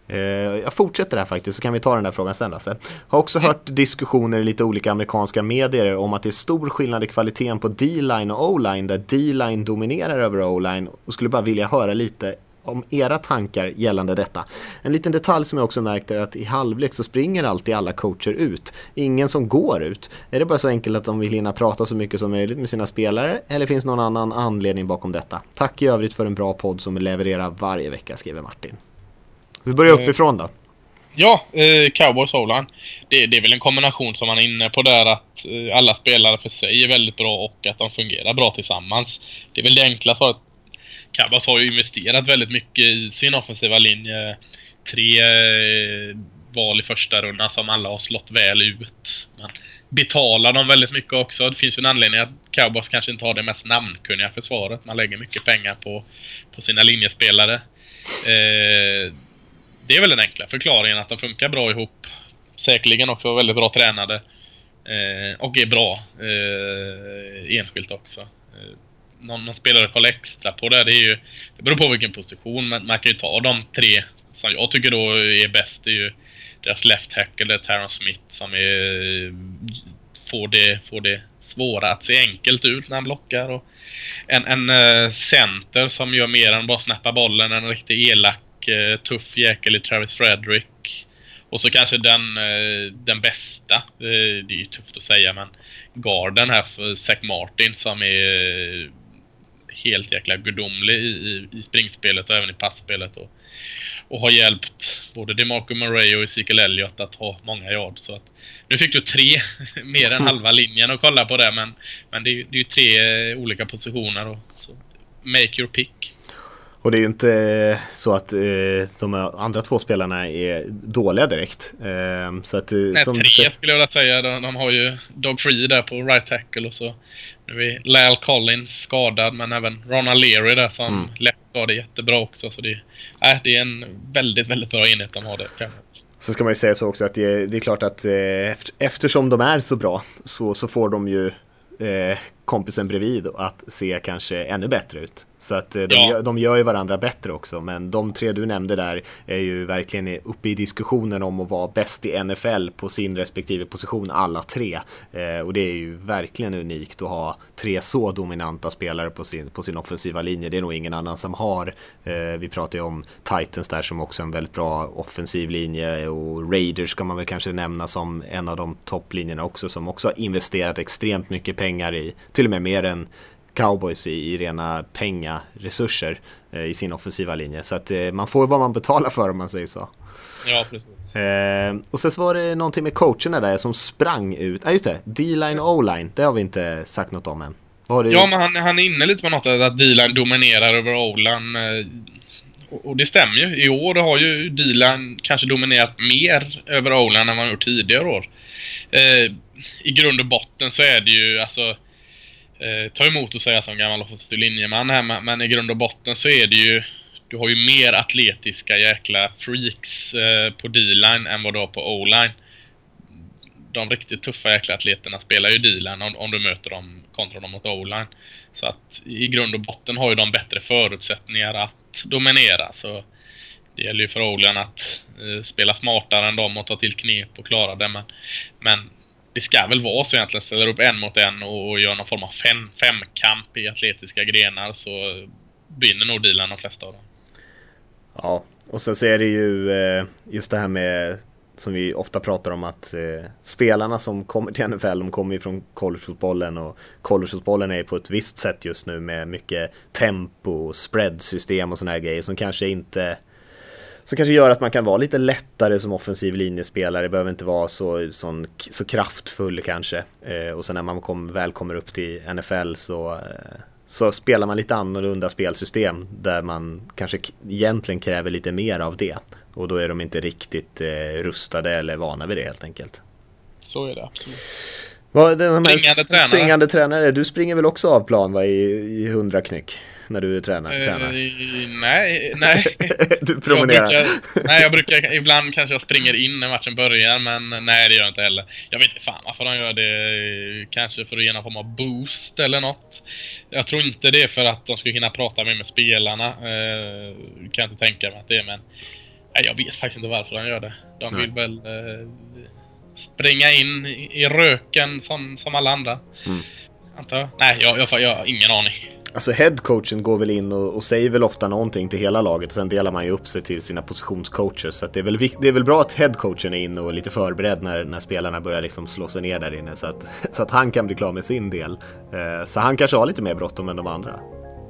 Eh, Jag fortsätter här faktiskt så kan vi ta den där frågan sen Lasse. Har också hört diskussioner i lite olika amerikanska medier om att det är stor skillnad i kvaliteten på D-line och O-line där D-line dominerar över O-line och skulle bara vilja höra lite om era tankar gällande detta. En liten detalj som jag också märkt är att i halvlek så springer alltid alla coacher ut. Ingen som går ut. Är det bara så enkelt att de vill hinna prata så mycket som möjligt med sina spelare eller finns någon annan anledning bakom detta? Tack i övrigt för en bra podd som levererar varje vecka, skriver Martin. Så vi börjar uppifrån då. Ja, eh, Cowboys o det, det är väl en kombination som man är inne på där att eh, alla spelare för sig är väldigt bra och att de fungerar bra tillsammans. Det är väl det enkla svaret. Cowboys har ju investerat väldigt mycket i sin offensiva linje. Tre eh, val i första rundan som alla har slått väl ut. Man betalar dem väldigt mycket också. Det finns ju en anledning att Cowboys kanske inte har det mest namnkunniga försvaret. Man lägger mycket pengar på, på sina linjespelare. Eh, det är väl den enkla förklaringen att de funkar bra ihop. Säkerligen också väldigt bra tränade. Eh, och är bra eh, enskilt också. Eh, någon, någon spelare kollar extra på det, det är ju... Det beror på vilken position, men man kan ju ta de tre som jag tycker då är bäst. Det är ju deras left tackle, Taron Smith som är... Får det, får det svåra att se enkelt ut när han blockar. Och en, en eh, center som gör mer än bara snappa bollen. En riktigt elak, eh, tuff jäkel i Travis Frederick. Och så kanske den, eh, den bästa, det är ju tufft att säga men garden här för Zack Martin som är helt jäkla gudomlig i, i, i springspelet och även i passspelet. Och, och har hjälpt både DeMarco Murray och Ezekiel Elliott att ha många yard. Så att, nu fick du tre, mer än halva linjen att kolla på det men, men det, är, det är ju tre olika positioner. Och, så make your pick. Och det är ju inte så att eh, de andra två spelarna är dåliga direkt. Eh, så att, Nej, som, tre skulle jag vilja säga. De, de, har ju Dog Free där på right tackle och så nu är Lyle Collins skadad men även Ronald Leary där som mm. left guard är jättebra också. Så det, äh, det är en väldigt, väldigt bra enhet de har där. Så ska man ju säga så också att det, det är klart att eh, eftersom de är så bra så, så får de ju eh, kompisen bredvid att se kanske ännu bättre ut. Så att eh, de, ja. gör, de gör ju varandra bättre också. Men de tre du nämnde där är ju verkligen uppe i diskussionen om att vara bäst i NFL på sin respektive position alla tre. Eh, och det är ju verkligen unikt att ha tre så dominanta spelare på sin, på sin offensiva linje. Det är nog ingen annan som har. Eh, vi pratar ju om Titans där som också är en väldigt bra offensiv linje och Raiders ska man väl kanske nämna som en av de topplinjerna också som också har investerat extremt mycket pengar i, till och med mer än cowboys i, i rena pengaresurser eh, i sin offensiva linje. Så att eh, man får vad man betalar för om man säger så. Ja, precis. Eh, och sen så var det någonting med coacherna där som sprang ut. Ja, ah, just det. D-line och O-line. Det har vi inte sagt något om än. Det... Ja, men han, han är inne lite på något att D-line dominerar över O-line. Eh, och, och det stämmer ju. I år har ju D-line kanske dominerat mer över O-line än vad han gjort tidigare år. Eh, I grund och botten så är det ju alltså eh, ta emot och säga som gammal offensiv linjeman här, men i grund och botten så är det ju du har ju mer atletiska jäkla freaks eh, på D-line än vad du har på O-line. De riktigt tuffa jäkla atleterna spelar ju D-line om, om, du möter dem kontra dem mot O-line. Så att i grund och botten har ju de bättre förutsättningar att dominera. Så det gäller ju för O-line att eh, spela smartare än dem och ta till knep och klara det. Men, men det ska väl vara så egentligen. Ställer upp en mot en och, och gör någon form av fem, femkamp i atletiska grenar så vinner nog dealen de flesta av dem. Ja, och sen så är det ju eh, just det här med som vi ofta pratar om att eh, spelarna som kommer till NFL, de kommer ju från collegefotbollen och collegefotbollen är på ett visst sätt just nu med mycket tempo, spreadsystem och såna här grejer som kanske inte som kanske gör att man kan vara lite lättare som offensiv linjespelare, behöver inte vara så, sån, så kraftfull kanske. Eh, och sen när man kom, väl kommer upp till NFL så, eh, så spelar man lite annorlunda spelsystem där man kanske egentligen kräver lite mer av det. Och då är de inte riktigt eh, rustade eller vana vid det helt enkelt. Så är det absolut. Vad, den här springande tränare. Springande tränare. Du springer väl också av plan va, i, i 100 knyck? När du tränar? Uh, tränar. Nej, nej. du promenerar? Jag brukar, nej, jag brukar, ibland kanske jag springer in när matchen börjar, men nej det gör jag inte heller. Jag vet inte fan varför de gör det. Kanske för att ge någon form av boost eller något. Jag tror inte det är för att de ska hinna prata mer med spelarna. Uh, kan jag inte tänka mig att det är, men nej, jag vet faktiskt inte varför de gör det. De vill väl uh, springa in i röken som, som alla andra. Mm. Antar jag. Nej, jag, jag, jag har ingen aning. Alltså headcoachen går väl in och, och, säger väl ofta någonting till hela laget. Sen delar man ju upp sig till sina positionscoacher. Så det, är väl, det är väl bra att headcoachen är inne och är lite förberedd när, när spelarna börjar liksom slå sig ner där inne. Så att, så att han kan bli klar med sin del. Eh, så han kanske har lite mer bråttom än de andra.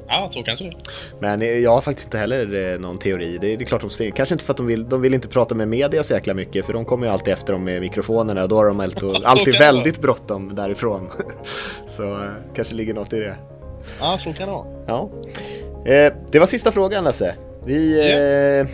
Ja, så kanske det Men jag har faktiskt inte heller eh, någon teori. Det är, det är klart de springer. Kanske inte för att de vill, de vill inte prata med media så jäkla mycket, för de kommer ju alltid efter dem med mikrofonerna och då har de alltid, alltid väldigt bråttom därifrån. så eh, kanske ligger något i det. Ja, så kan det vara. Ja. Eh, det var sista frågan Lasse. Vi, yeah.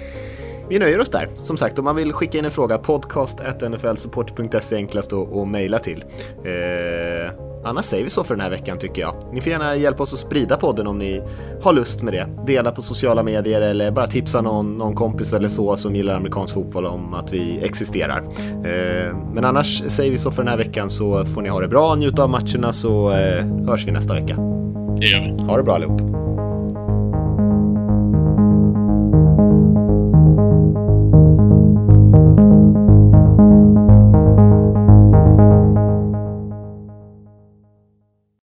vi nöjer oss där. Som sagt, om man vill skicka in en fråga, podcast.nflsupport.se enklast att mejla till. Eh, annars säger vi så för den här veckan tycker jag. Ni får gärna hjälpa oss att sprida podden om ni har lust med det. Dela på sociala medier eller bara tipsa någon, någon kompis eller så som gillar amerikansk fotboll om att vi existerar. Eh, men annars säger vi så för den här veckan så får ni ha det bra, njuta av matcherna så eh, hörs vi nästa vecka. Det gör vi. Ha det bra allihop.